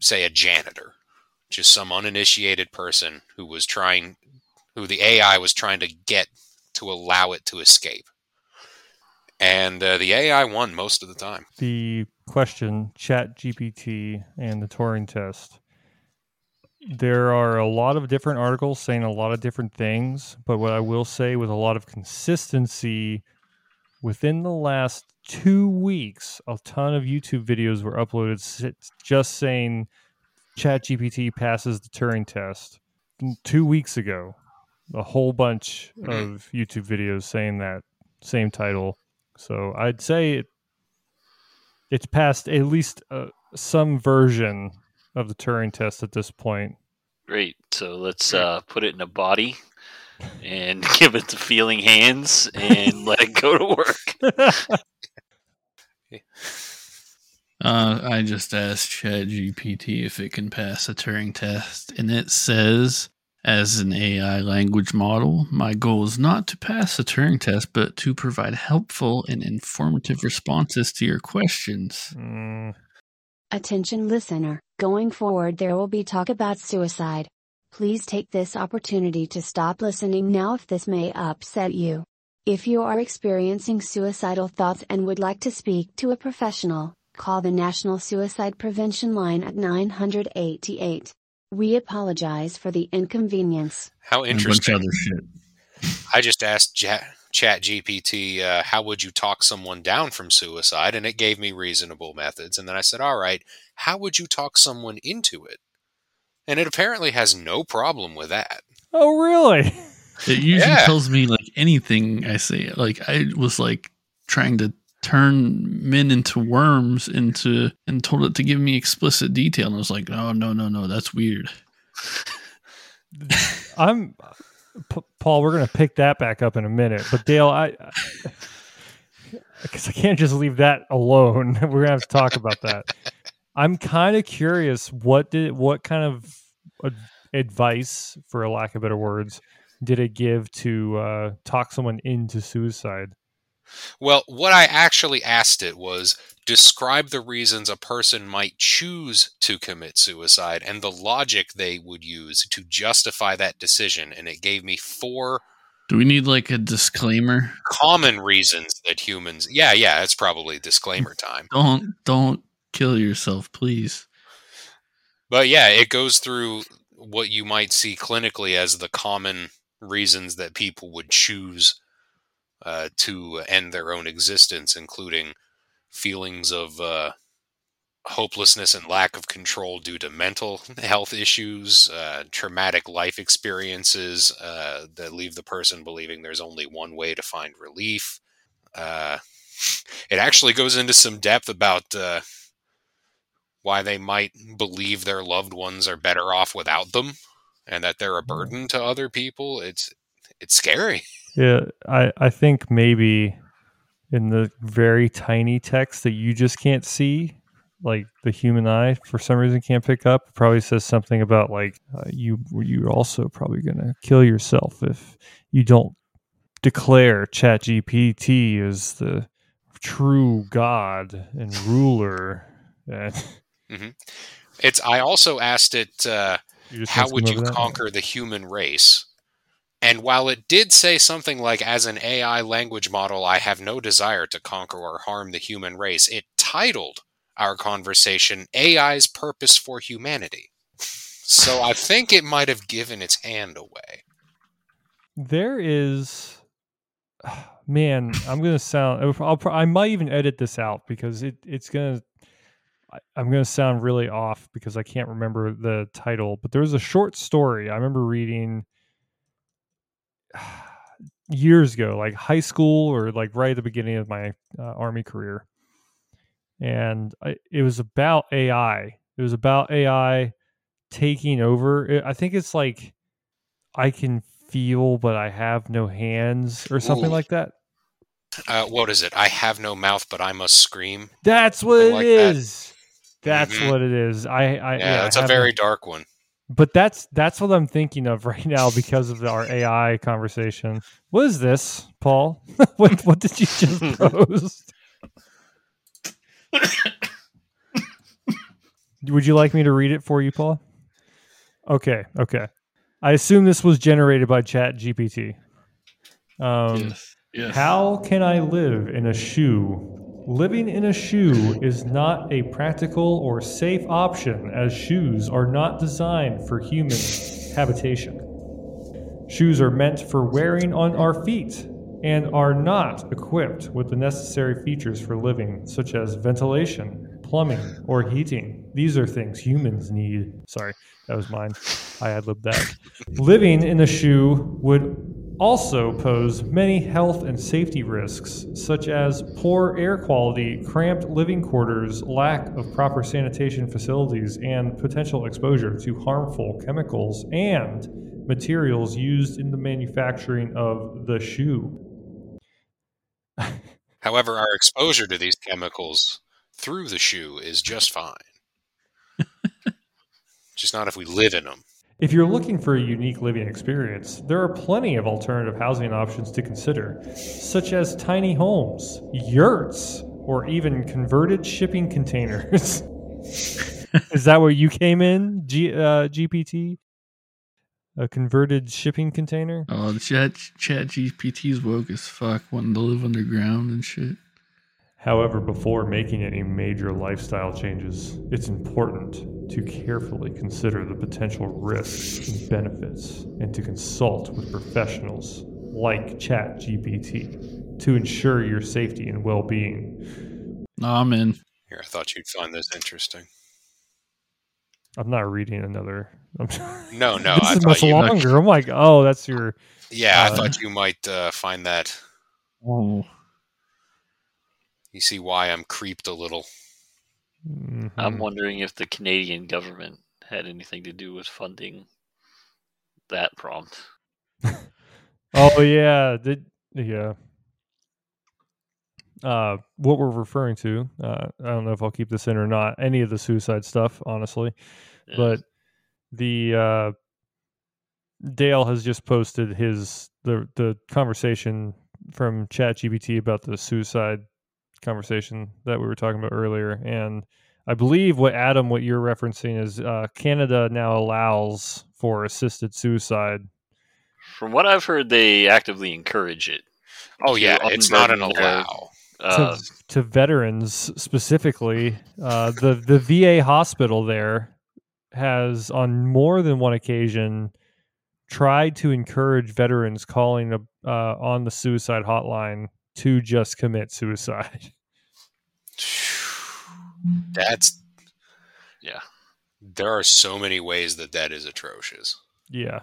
say, a janitor, just some uninitiated person who was trying, who the AI was trying to get to allow it to escape. and uh, the AI won most of the time. The question, Chat GPT and the Turing test. There are a lot of different articles saying a lot of different things, but what I will say with a lot of consistency, within the last two weeks, a ton of YouTube videos were uploaded just saying ChatGPT passes the Turing test. Two weeks ago, a whole bunch of mm-hmm. YouTube videos saying that same title. So I'd say it, it's passed at least uh, some version of the Turing test at this point. Great. So let's uh, put it in a body and give it the feeling hands and let it go to work. Uh, I just asked ChatGPT if it can pass a Turing test, and it says, as an AI language model, my goal is not to pass a Turing test, but to provide helpful and informative responses to your questions. Mm, Attention listener, going forward there will be talk about suicide. Please take this opportunity to stop listening now if this may upset you. If you are experiencing suicidal thoughts and would like to speak to a professional, call the National Suicide Prevention Line at 988. We apologize for the inconvenience. How And a bunch interesting! of other shit. I just asked ja- Chat GPT, uh, how would you talk someone down from suicide? And it gave me reasonable methods. And then I said, all right, how would you talk someone into it? And it apparently has no problem with that. oh, really? It usually Yeah. tells me like anything I say. Like I was like trying to turn men into worms into and told it to give me explicit detail. And I was like, oh no no no, that's weird. I'm P- Paul. We're gonna pick that back up in a minute, but Dale, I because I can't just leave that alone. We're gonna have to talk about that. I'm kind of curious. What did what kind of ad- advice, for a lack of better words, did it give to uh, talk someone into suicide? Well, what I actually asked it was describe the reasons a person might choose to commit suicide and the logic they would use to justify that decision. And it gave me four Do we need like a disclaimer? common reasons that humans. Yeah, yeah, it's probably disclaimer time. Don't don't kill yourself, please. But yeah, it goes through what you might see clinically as the common reasons that people would choose uh, to end their own existence, including feelings of uh, hopelessness and lack of control due to mental health issues, uh, traumatic life experiences uh, that leave the person believing there's only one way to find relief. Uh, it actually goes into some depth about uh, why they might believe their loved ones are better off without them and that they're a burden to other people. It's it's scary. Yeah, I I think maybe in the very tiny text that you just can't see, like the human eye for some reason can't pick up, probably says something about like uh, you you're also probably gonna kill yourself if you don't declare ChatGPT as the true God and ruler. And It's I also asked it uh, how would you over that? conquer the human race? And while it did say something like, as an AI language model, I have no desire to conquer or harm the human race, it titled our conversation AI's Purpose for Humanity. So I think it might have given its hand away. There is, man. I'm gonna sound. I'll, I might even edit this out because it it's gonna. I'm gonna sound really off because I can't remember the title. But there was a short story I remember reading years ago, like high school or like right at the beginning of my uh, army career, and I, it was about AI. It was about AI taking over. I think it's like I can feel, but I have no hands, or something Ooh. like that. Uh, what is it? I have no mouth, but I must scream. That's what Something it like that. is. That's Mhm. what it is. I, I Yeah, yeah, it's I a very dark one. But that's that's what I'm thinking of right now because of our AI conversation. What is this, Paul? what what did you just post? Would you like me to read it for you, Paul? Okay, okay. I assume this was generated by Chat GPT. Um, yes. Yes. How can I live in a shoe? Living in a shoe is not a practical or safe option as shoes are not designed for human habitation. Shoes are meant for wearing on our feet and are not equipped with the necessary features for living, such as ventilation, plumbing, or heating. These are things humans need. Sorry, that was mine. I ad libbed that. Living in a shoe would also pose many health and safety risks, such as poor air quality, cramped living quarters, lack of proper sanitation facilities, and potential exposure to harmful chemicals and materials used in the manufacturing of the shoe. However, our exposure to these chemicals through the shoe is just fine. just not if we live in them. If you're looking for a unique living experience, there are plenty of alternative housing options to consider, such as tiny homes, yurts, or even converted shipping containers. Is that where you came in, G, uh, GPT? A converted shipping container? Oh, the chat chat GPT's woke as fuck, wanting to live underground and shit. However, before making any major lifestyle changes, it's important to carefully consider the potential risks and benefits and to consult with professionals like ChatGPT to ensure your safety and well being. I'm in. Here, I thought you'd find this interesting. I'm not reading another. I'm No, no, this I is thought much you. longer. I'm like, oh, that's your. Yeah, I Uh, thought you might uh, find that. Oh, You see why I'm creeped a little. Mhm. I'm wondering if the Canadian government had anything to do with funding that prompt. Oh yeah, did yeah. Uh, what we're referring to, uh, I don't know if I'll keep this in or not. Any of the suicide stuff, honestly, Yeah. but the uh, Dale has just posted his the the conversation from ChatGPT about the suicide conversation that we were talking about earlier, and I believe what Adam, what you're referencing is uh, Canada now allows for assisted suicide from what I've heard, they actively encourage it. Oh yeah, it's not an allow. Uh, to, to veterans specifically. Uh, the the VA hospital there has on more than one occasion tried to encourage veterans calling a, uh, on the suicide hotline to just commit suicide. That's yeah. there are so many ways that that is atrocious. yeah,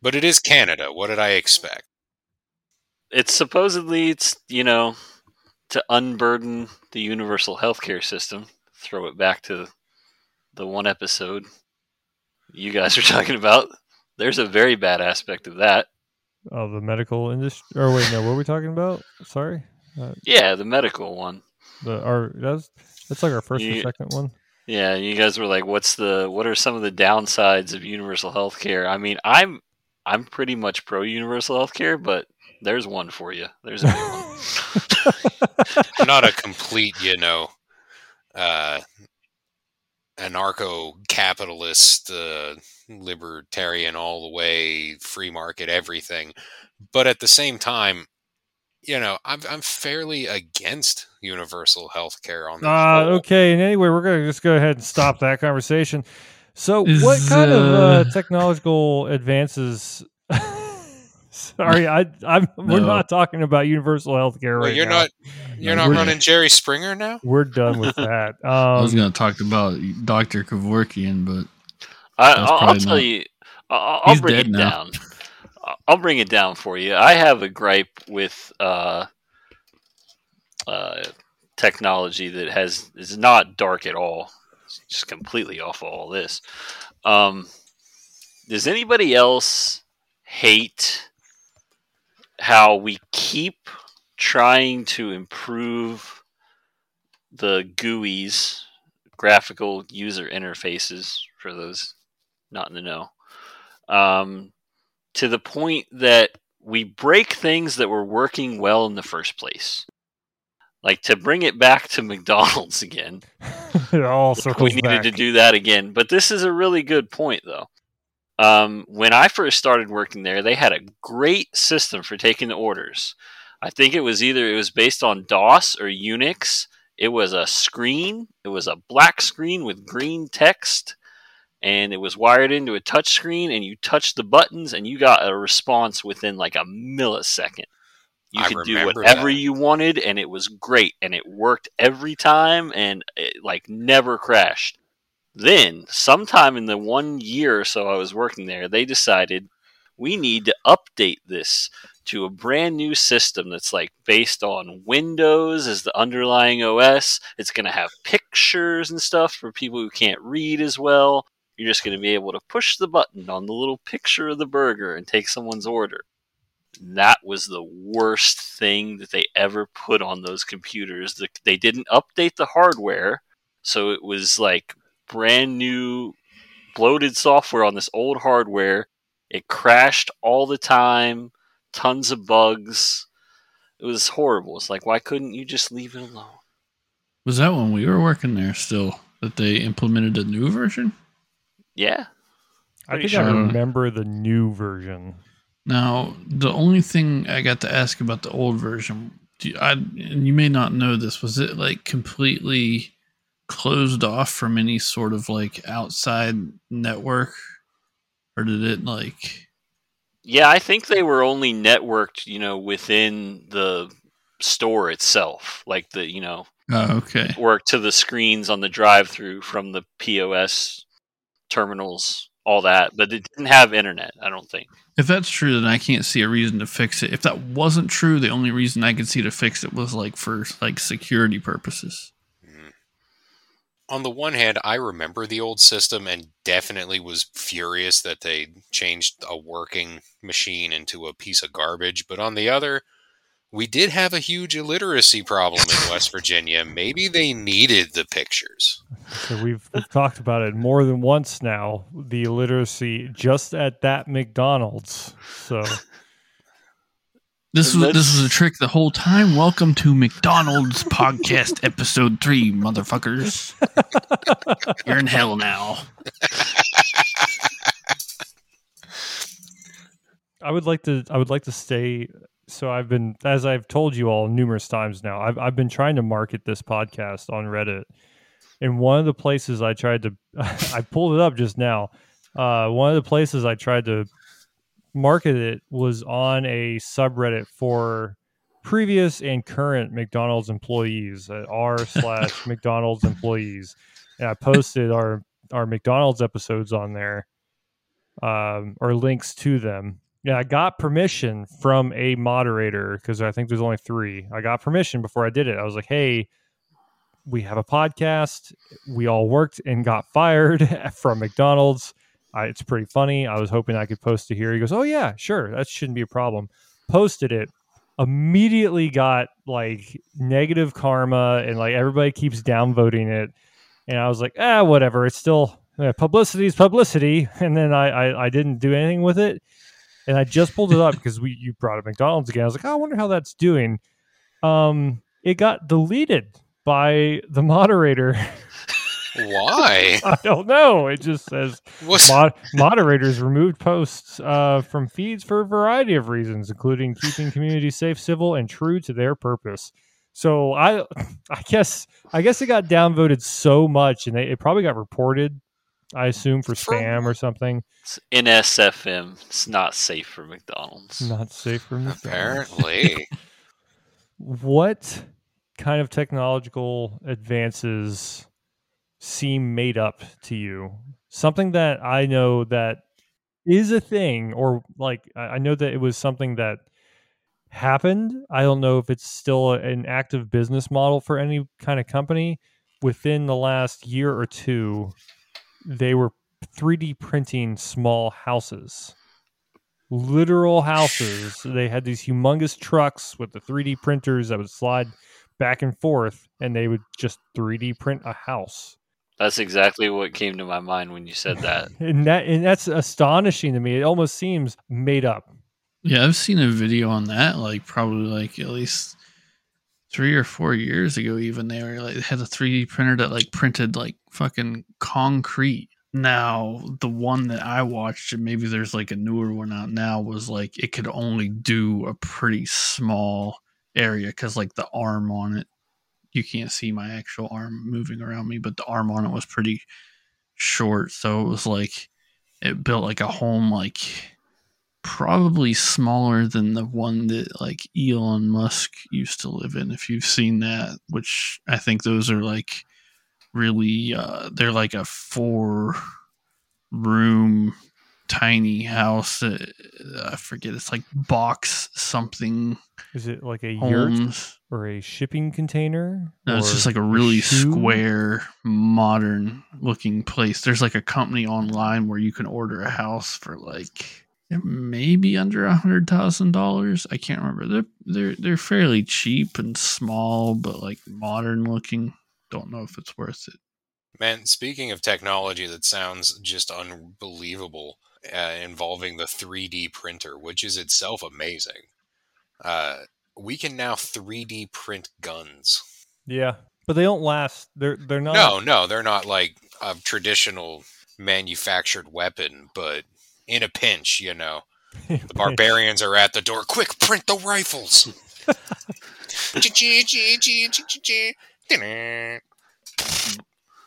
But it is Canada. What did I expect? It's supposedly it's you know to unburden the universal healthcare system. Throw it back to the one episode you guys are talking about. There's a very bad aspect of that. Oh the medical industry. Or wait, no, what were we talking about? Sorry, uh, Yeah, the medical one. the our that's that's like our first or second one. Yeah, you guys were like, "What's the? What are some of the downsides of universal healthcare?" I mean, I'm I'm pretty much pro universal healthcare, but there's one for you. There's a one. I'm not a complete, you know, uh, anarcho-capitalist, uh, libertarian all the way, free market, everything. But at the same time, you know, I'm I'm fairly against universal health care on the Uh, whole. okay, and anyway, we're gonna just go ahead and stop that conversation. So, Is, what kind of uh, uh, technological advances? Sorry, I, I'm. We're not talking about universal healthcare Well, right you're now. not you're No, not we're- running Jerry Springer now. We're done with that. I was Um, gonna talk about Doctor Kevorkian, but I, I'll I'll tell not- you. I'll, I'll bring it now. down. I'll- I'll bring it down for you. I have a gripe with uh, uh, technology that has is not dark at all. It's just completely off of all this. Um, does anybody else hate how we keep trying to improve the GUIs, graphical user interfaces, for those not in the know, um, to the point that we break things that were working well in the first place. Like to bring it back to McDonald's again. it all Like, circles we needed back. to do that again. But this is a really good point, though. Um, when I first started working there, they had a great system for taking the orders. I think it was either it was based on DOS or Unix. It was a screen. It was a black screen with green text, and it was wired into a touch screen. And you touched the buttons, and you got a response within like a millisecond. You I could do whatever that. you wanted, and it was great, and it worked every time, and it like never crashed. Then, sometime in the one year or so I was working there, they decided we need to update this to a brand new system that's like based on Windows as the underlying OS. It's going to have pictures and stuff for people who can't read as well. You're just going to be able to push the button on the little picture of the burger and take someone's order. That was the worst thing that they ever put on those computers. They didn't update the hardware, so it was like brand new bloated software on this old hardware. It crashed all the time, tons of bugs. It was horrible. It's like, why couldn't you just leave it alone? Was that when we were working there still that they implemented a new version? Yeah. I Pretty think I remember the new version. Now, the only thing I got to ask about the old version, do you, I, and you may not know this, was it like completely closed off from any sort of like outside network? Or did it like, Yeah, I think they were only networked, you know, within the store itself. Like the, you know, oh, okay. work to the screens on the drive through from the POS terminals, all that. But it didn't have internet, I don't think. If that's true, then I can't see a reason to fix it. If that wasn't true, the only reason I could see to fix it was like for like security purposes. On the one hand, I remember the old system and definitely was furious that they changed a working machine into a piece of garbage. But on the other, we did have a huge illiteracy problem in West Virginia. Maybe they needed the pictures. So we've, we've talked about it more than once now. The illiteracy just at that McDonald's. So This And was this that's- was a trick the whole time. Welcome to McDonald's podcast episode three, motherfuckers. You're in hell now. I would like to I would like to stay so I've been as I've told you all numerous times now. I've I've been trying to market this podcast on Reddit. And one of the places I tried to I pulled it up just now. Uh, one of the places I tried to market it was on a subreddit for previous and current McDonald's employees at r slash McDonald's employees. And I posted our our McDonald's episodes on there, um, or links to them. Yeah, I got permission from a moderator because I think there's only three. I got permission before I did it. I was like, hey, we have a podcast. We all worked and got fired from McDonald's. I, it's pretty funny. I was hoping I could post it here. He goes, oh, yeah, sure. That shouldn't be a problem. Posted it. Immediately got like negative karma and like everybody keeps downvoting it. And I was like, ah, whatever. It's still uh, publicity is publicity. And then I, I, I didn't do anything with it and I just pulled it up because we you brought up McDonald's again. I was like, oh, I wonder how that's doing. Um, it got deleted by the moderator. Why? I don't know. It just says mod- moderators removed posts uh, from feeds for a variety of reasons, including keeping community safe, civil, and true to their purpose. So I, I guess, I guess it got downvoted so much, and they, it probably got reported. I assume for For spam or something. It's NSFM. It's not safe for McDonald's. Not safe for McDonald's. apparently? what kind of technological advances seem made up to you? Something that I know that is a thing, or like I know that it was something that happened. I don't know if it's still an active business model for any kind of company. Within the last year or two, they were 3D printing small houses literal houses. They had these humongous trucks with the 3D printers that would slide back and forth, and they would just 3D print a house. That's exactly what came to my mind when you said that. And that and that's astonishing to me. It almost seems made up. Yeah, I've seen a video on that, like probably like at least three or four years ago. Even they were like had a 3D printer that like printed like fucking concrete, Now, the one that I watched, and maybe there's like a newer one out now, was like it could only do a pretty small area because, like, the arm on it, you can't see my actual arm moving around me, but the arm on it was pretty short. So it was like it built like a home, like probably smaller than the one that like Elon Musk used to live in. If you've seen that, which I think those are like really uh they're like a four room tiny house uh, i forget it's like box something Is it like a yurt or a shipping container? no it's just like a really shoe? square modern looking place. There's like a company online where you can order a house for like maybe under a hundred thousand dollars. I can't remember. They're they're they're fairly cheap and small but like modern looking. Don't know if it's worth it. Man, speaking of technology that sounds just unbelievable, uh, involving the 3D printer, which is itself amazing, uh, we can now 3D print guns. Yeah, but they don't last. They're they're not. No, no, they're not like a traditional manufactured weapon, but in a pinch, you know, the barbarians are at the door. Quick, print the rifles.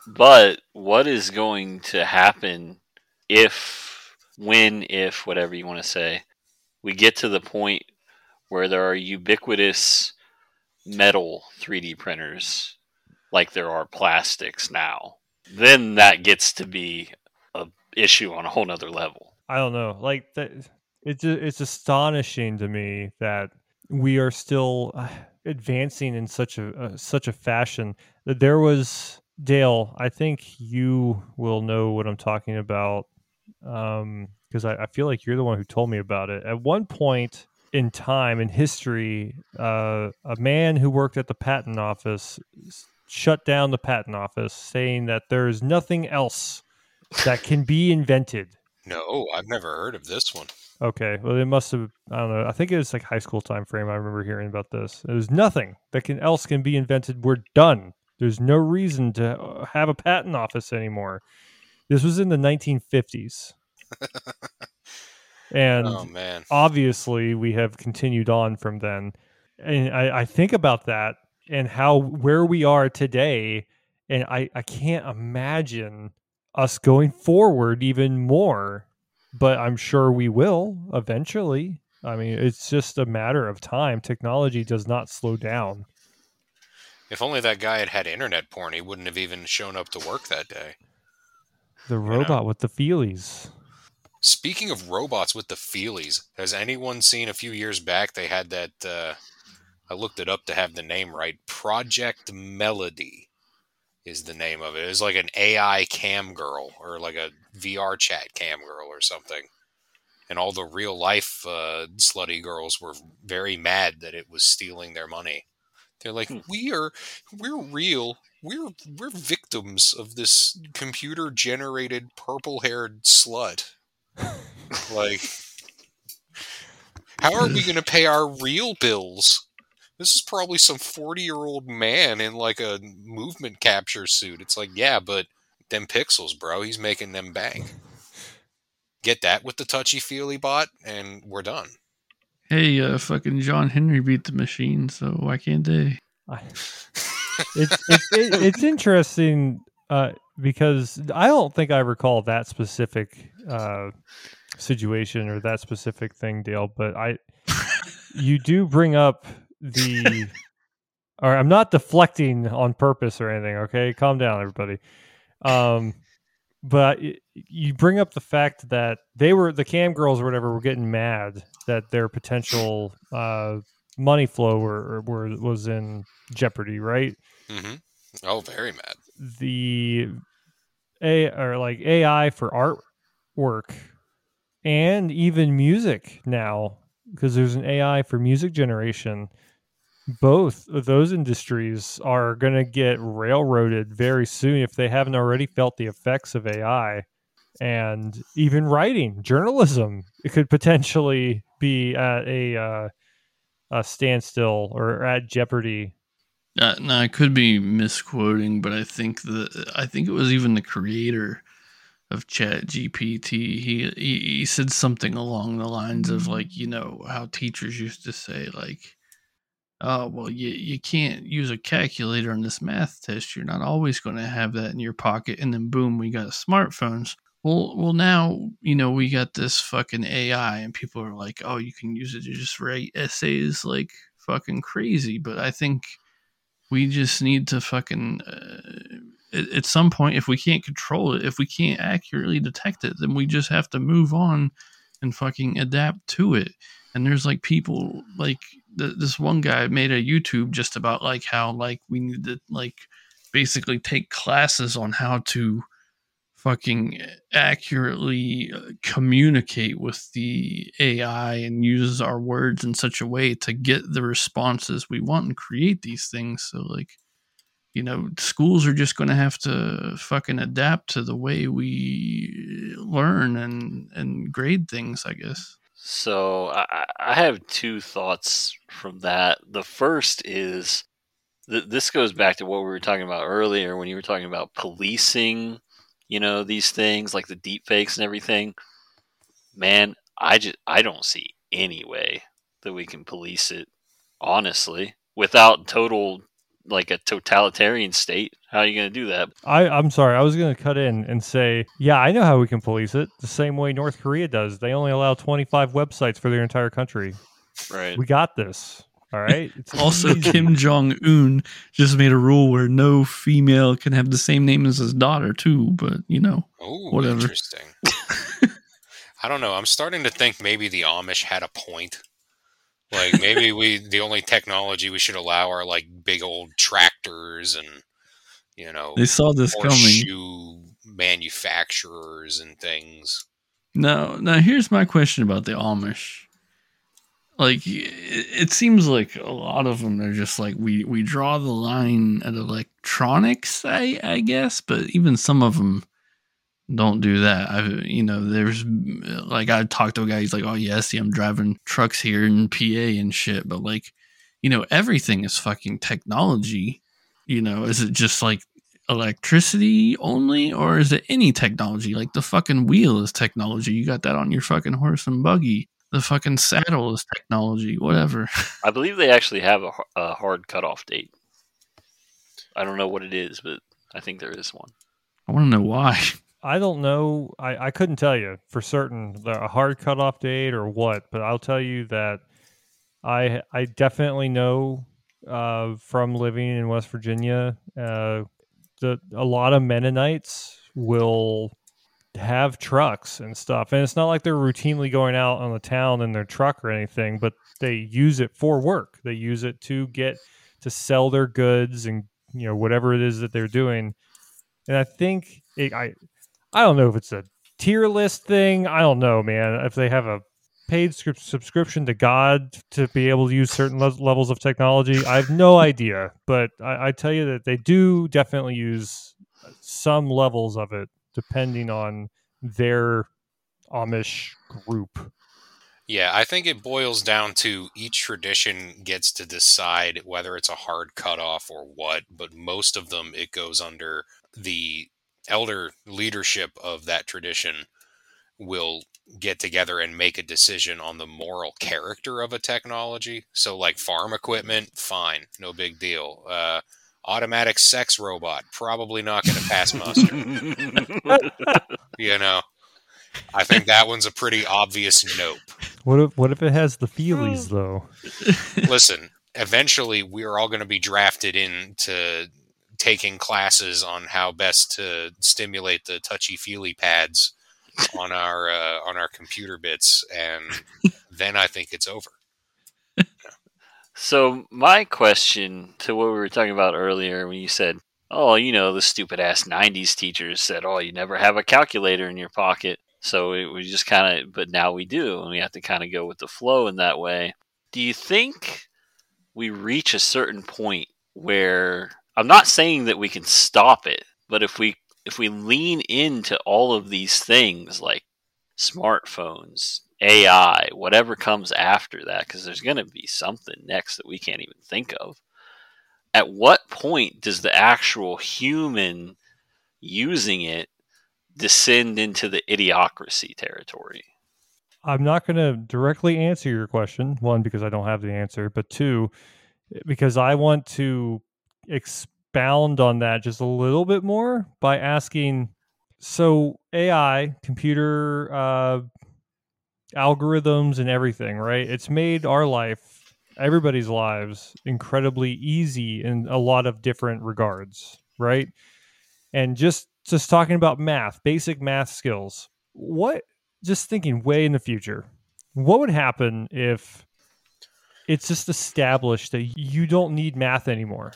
But what is going to happen if, when, if, whatever you want to say, we get to the point where there are ubiquitous metal 3D printers like there are plastics now? Then that gets to be a issue on a whole nother level. I don't know. Like that, it's it's astonishing to me that we are still uh, advancing in such a uh, such a fashion. That there was Dale. I think you will know what I'm talking about because I, I feel like you're the one who told me about it. At one point in time in history, uh, a man who worked at the patent office shut down the patent office, saying that there is nothing else that can be invented. No, I've never heard of this one. Okay, well, it must have. I don't know. I think it was like high school time frame. I remember hearing about this. There's nothing that can else can be invented. We're done. There's no reason to uh, have a patent office anymore. This was in the 1950s, and oh man, obviously we have continued on from then. And I, I think about that and how where we are today, and I, I can't imagine us going forward even more. But I'm sure we will eventually. I mean, it's just a matter of time. Technology does not slow down. if only that guy had had internet porn, he wouldn't have even shown up to work that day. The robot with the feelies. Speaking of robots with the feelies, has anyone seen a few years back they had that uh, I looked it up to have the name right. Project Melody is the name of it. It was like an AI cam girl or like a VR chat cam girl or something. And all the real life uh, slutty girls were very mad that it was stealing their money. They're like, Hmm. we are, we're real. We're we're victims of this computer generated purple haired slut. like, how are we going to pay our real bills? This is probably some 40 year old man in like a movement capture suit. It's like, yeah, but them pixels, bro, he's making them bang. Get that with the touchy feely bot, and we're done. Hey, uh, fucking John Henry beat the machine, so why can't they? It's it's it's interesting uh, because I don't think I recall that specific uh, situation or that specific thing, Dale. But I, you do bring up the, or I'm not deflecting on purpose or anything. Okay, calm down, everybody. Um, but you bring up the fact that they were the cam girls or whatever were getting mad that their potential uh, money flow were, were was in jeopardy, right? Mm-hmm. Oh, very mad. the a or like AI for artwork and even music now because there's an AI for music generation. Both of those industries are going to get railroaded very soon if they haven't already felt the effects of AI. And even writing, journalism, it could potentially be at a, uh, a standstill or at jeopardy Uh, no, I could be misquoting, but I think the I think it was even the creator of Chat GPT. He, he he said something along the lines of like, you know, how teachers used to say like, oh well, you you can't use a calculator on this math test. You're not always going to have that in your pocket. And then boom, we got smartphones. Well, well, now you know we got this fucking AI, and people are like, "Oh, you can use it to just write essays like fucking crazy." But I think we just need to fucking uh, at, at some point, if we can't control it, if we can't accurately detect it, then we just have to move on and fucking adapt to it. And there's like people like th- this one guy made a YouTube just about like how like we need to like basically take classes on how to fucking accurately uh, communicate with the AI and use our words in such a way to get the responses we want and create these things. So, like, you know, schools are just going to have to fucking adapt to the way we learn and and grade things, I guess. So I, I have two thoughts from that. The first is th- this goes back to what we were talking about earlier when you were talking about policing you know, these things like the deep fakes and everything, man, I just I don't see any way that we can police it honestly without total like a totalitarian state. How are you going to do that? I, I'm sorry. I was going to cut in and say, yeah, I know how we can police it. The same way North Korea does. They only allow 25 websites for their entire country. Right. We got this. All right. It's Also. Kim Jong Un just made a rule where no female can have the same name as his daughter, too. But you know, Oh, Whatever. interesting. I don't know. I'm starting to think maybe the Amish had a point. Like maybe we the only technology we should allow are like big old tractors and you know they saw this coming. horseshoe manufacturers and things. Now, now here's my question about the Amish. Like, it, it seems like a lot of them are just like we we draw the line at electronics, I I guess, but even some of them don't do that. I you know, there's like I talked to a guy. He's like, oh yeah, see, I'm driving trucks here in PA and shit, but like, you know, everything is fucking technology. You know, is it just like electricity only or is it any technology like the fucking wheel is technology you got that on your fucking horse and buggy the fucking saddle is technology whatever I believe they actually have a hard cutoff date. I don't know what it is, but I think there is one. i want to know why I don't know. I, I couldn't tell you for certain the, a hard cutoff date or what, but I'll tell you that I I definitely know uh, from living in West Virginia uh, that a lot of Mennonites will have trucks and stuff, and it's not like they're routinely going out on the town in their truck or anything, but they use it for work. They use it to get to sell their goods and you know whatever it is that they're doing. And I think it, I I don't know if it's a tier list thing. I don't know, man. If they have a paid scrip- subscription to God to be able to use certain le- levels of technology, I have no idea. But I, I tell you that they do definitely use some levels of it, depending on their Amish group. Yeah, I think it boils down to each tradition gets to decide whether it's a hard cutoff or what, but most of them it goes under the elder leadership of that tradition will get together and make a decision on the moral character of a technology. So like farm equipment, fine, no big deal. Uh automatic sex robot, probably not going to pass muster. you know. I think that one's a pretty obvious nope. What if what if it has the feelies though? listen, eventually we are all going to be drafted into taking classes on how best to stimulate the touchy feely pads on our uh, on our computer bits, and then I think it's over. So my question to what we were talking about earlier when you said, "Oh, you know, the stupid ass '90s teachers said, oh, you never have a calculator in your pocket." So it was just kind of, but now we do, and we have to kind of go with the flow in that way. Do you think we reach a certain point where I'm not saying that we can stop it, but if we if we lean into all of these things like smartphones, AI, whatever comes after that, because there's going to be something next that we can't even think of. At what point does the actual human using it descend into the idiocracy territory? I'm not going to directly answer your question. One, because I don't have the answer, but two, because I want to expound on that just a little bit more by asking so AI, computer uh, algorithms, and everything, right? It's made our life, everybody's lives, incredibly easy in a lot of different regards, right? And just just talking about math, basic math skills. What just thinking way in the future, what would happen if it's just established that you don't need math anymore?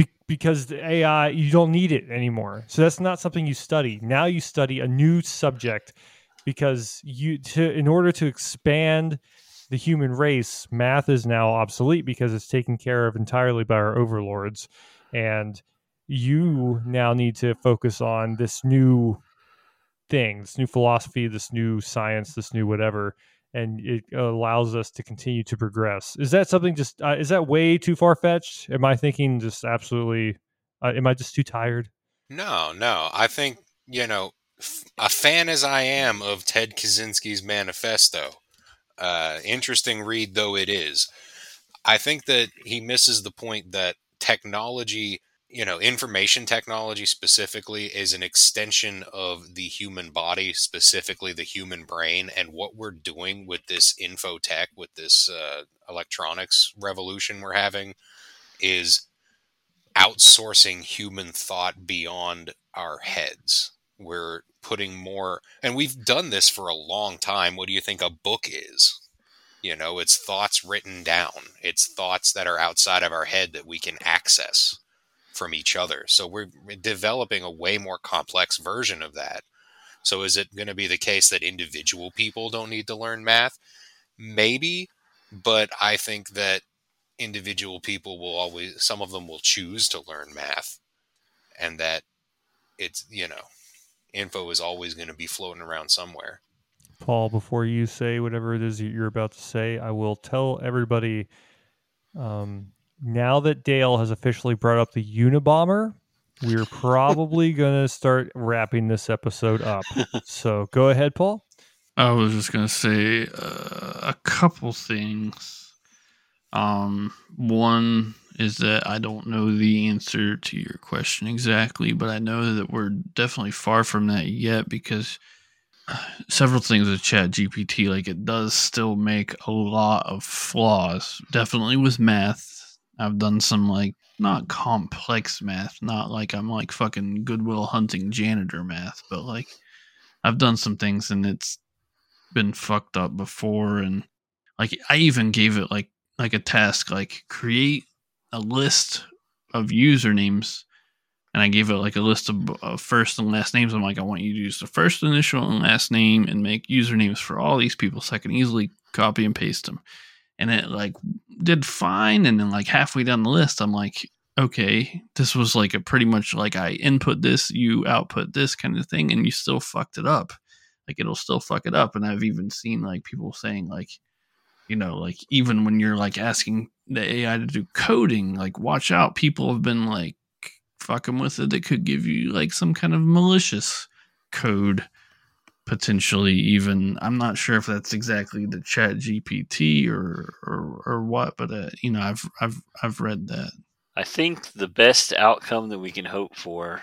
Be- because the AI, you don't need it anymore. So that's not something you study. Now you study a new subject because you to in order to expand the human race, math is now obsolete because it's taken care of entirely by our overlords. And you now need to focus on this new thing, this new philosophy, this new science, this new whatever, and it allows us to continue to progress. Is that something just uh, is that way too far fetched? Am I thinking just absolutely? Uh, am I just too tired? No, no. I think you know, f- a fan as I am of Ted Kaczynski's manifesto. Uh, interesting read though it is. I think that he misses the point that technology you know, information technology specifically is an extension of the human body, specifically the human brain, and what we're doing with this infotech, with this uh, electronics revolution we're having, is outsourcing human thought beyond our heads. We're putting more, and we've done this for a long time. What do you think a book is? You know, it's thoughts written down. It's thoughts that are outside of our head that we can access from each other. So we're developing a way more complex version of that. So is it going to be the case that individual people don't need to learn math? Maybe, but I think that individual people will always some of them will choose to learn math and that it's, you know, info is always going to be floating around somewhere. Paul, before you say whatever it is that you're about to say, I will tell everybody um, now that Dale has officially brought up the Unabomber, we're probably going to start wrapping this episode up. so go ahead, Paul. I was just going to say uh, a couple things. Um, one is that I don't know the answer to your question exactly, but I know that we're definitely far from that yet because uh, several things with chat gpt like it does still make a lot of flaws definitely with math I've done some like not complex math, not like I'm like fucking Good Will Hunting janitor math, but like I've done some things and it's been fucked up before and like I even gave it like like a task like create a list of usernames and I gave it like a list of, of first and last names. I'm like, I want you to use the first initial and last name and make usernames for all these people so I can easily copy and paste them and it like did fine and then like halfway down the list i'm like okay this was like a pretty much like i input this you output this kind of thing and you still fucked it up. Like it'll still fuck it up. And i've even seen like people saying like you know like even when you're like asking the ai to do coding like watch out people have been like fucking with it. That could give you like some kind of malicious code potentially even i'm not sure if that's exactly the chat gpt or or, or what but uh, you know i've i've i've read that. I think the best outcome that we can hope for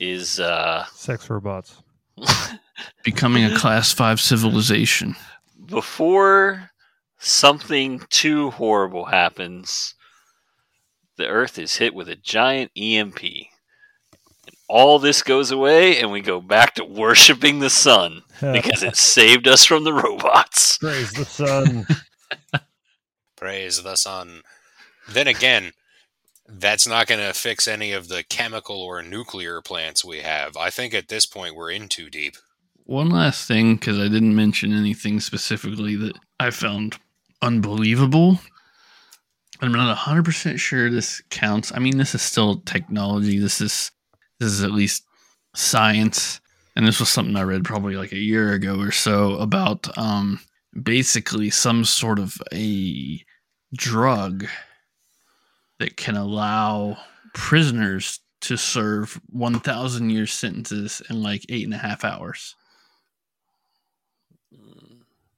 is uh sex robots. Becoming a class 5 civilization. Before something too horrible happens the earth is hit with a giant emp all this goes away and we go back to worshiping the sun because it saved us from the robots. Praise the sun. Praise the sun. Then again, that's not going to fix any of the chemical or nuclear plants we have. I think at this point we're in too deep. One last thing, because I didn't mention anything specifically that I found unbelievable. I'm not 100% sure this counts. I mean, this is still technology. This is this is at least science and this was something i read probably like a year ago or so about um, basically some sort of a drug that can allow prisoners to serve 1,000 year sentences in like eight and a half hours.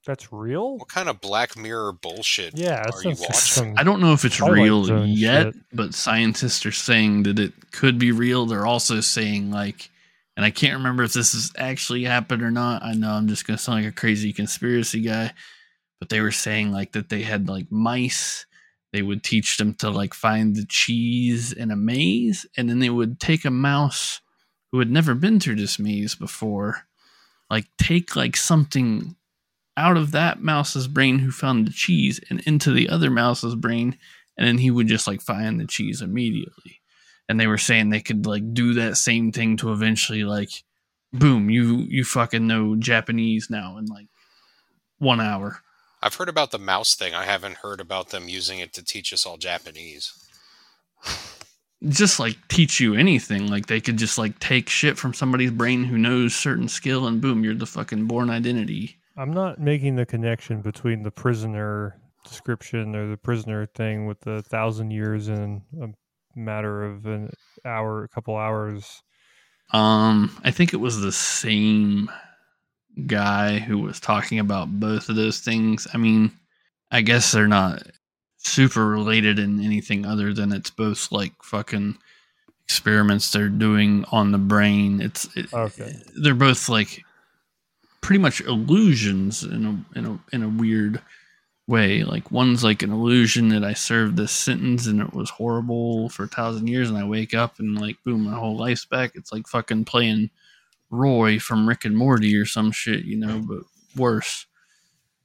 That's real? What kind of Black Mirror bullshit Yeah, are you watching? I don't know if it's Twilight real Zone yet, shit. but scientists are saying that it could be real. They're also saying like, and I can't remember if this has actually happened or not. I know I'm just gonna sound like a crazy conspiracy guy, but they were saying like that they had like mice. They would teach them to like find the cheese in a maze, and then they would take a mouse who had never been through this maze before, like take like something out of that mouse's brain who found the cheese and into the other mouse's brain and then he would just like find the cheese immediately and they were saying they could like do that same thing to eventually like boom you you fucking know japanese now in like one hour I've heard about the mouse thing. I haven't heard about them using it to teach us all Japanese. just like teach you anything like they could just like take shit from somebody's brain who knows certain skill and boom you're the fucking Bourne Identity I'm not making the connection between the prisoner description or the prisoner thing with the thousand years in a matter of an hour, a couple hours. Um, I think it was the same guy who was talking about both of those things. I mean, I guess they're not super related in anything other than it's both like fucking experiments they're doing on the brain. It's it, Okay. they're both like pretty much illusions in a in a in a weird way. Like one's like an illusion that I served this sentence and it was horrible for a thousand years, and I wake up and like boom, my whole life's back. It's like fucking playing Roy from Rick and Morty or some shit, you know, but worse.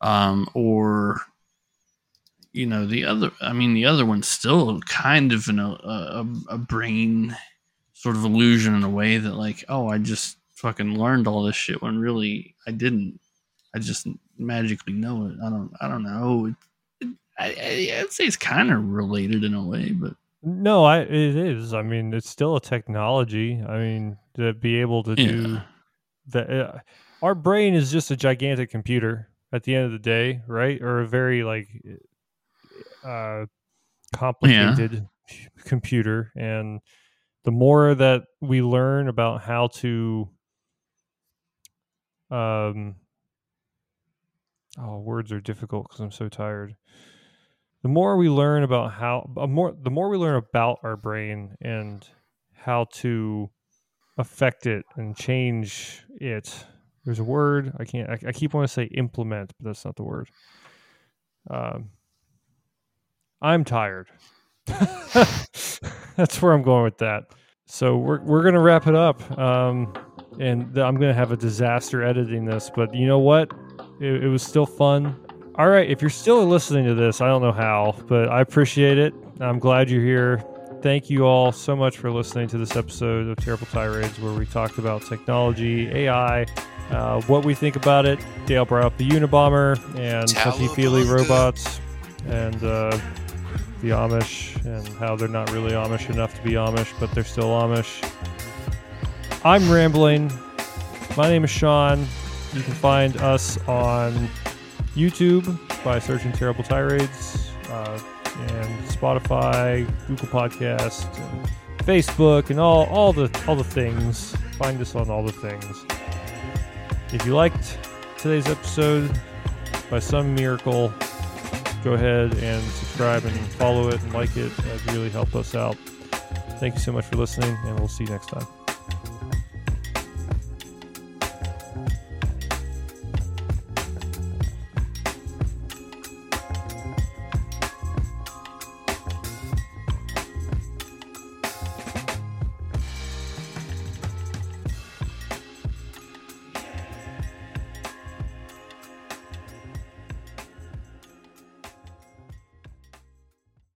Um, or you know the other. I mean, the other one's still kind of an, a, a a brain sort of illusion in a way that like, oh, I just fucking learned all this shit when really I didn't. I just magically know it. I don't. I don't know. It, it, I, I'd say it's kind of related in a way, but No, I it is. I mean, it's still a technology. I mean, to be able to do yeah, that. Uh, our brain is just a gigantic computer at the end of the day, right? Or a very like uh, complicated computer, and the more that we learn about how to um oh words are difficult because i'm so tired. The more we learn about how uh, more the more we learn about our brain and how to affect it and change it there's a word i can't i, I keep wanting to say implement but that's not the word. Um i'm tired. That's where i'm going with that. So we're, we're gonna wrap it up. Um and th- i'm gonna have a disaster editing this but you know what? It, it was still fun. All right if you're still listening to this i don't know how but i appreciate it. I'm glad you're here. Thank you all so much for listening to this episode of terrible tirades where we talked about technology ai uh, what we think about it. Dale brought up the unabomber and touchy feely robots and uh, the amish and how they're not really amish enough to be amish but they're still amish i'm rambling my name is sean you can find us on YouTube by searching Terrible Tirades, uh, and Spotify, Google Podcast, Facebook, and all all the all the things. Find us on all the things. If you liked today's episode, by some miracle, go ahead and subscribe and follow it and like it. That really help us out. Thank you so much for listening, and we'll see you next time.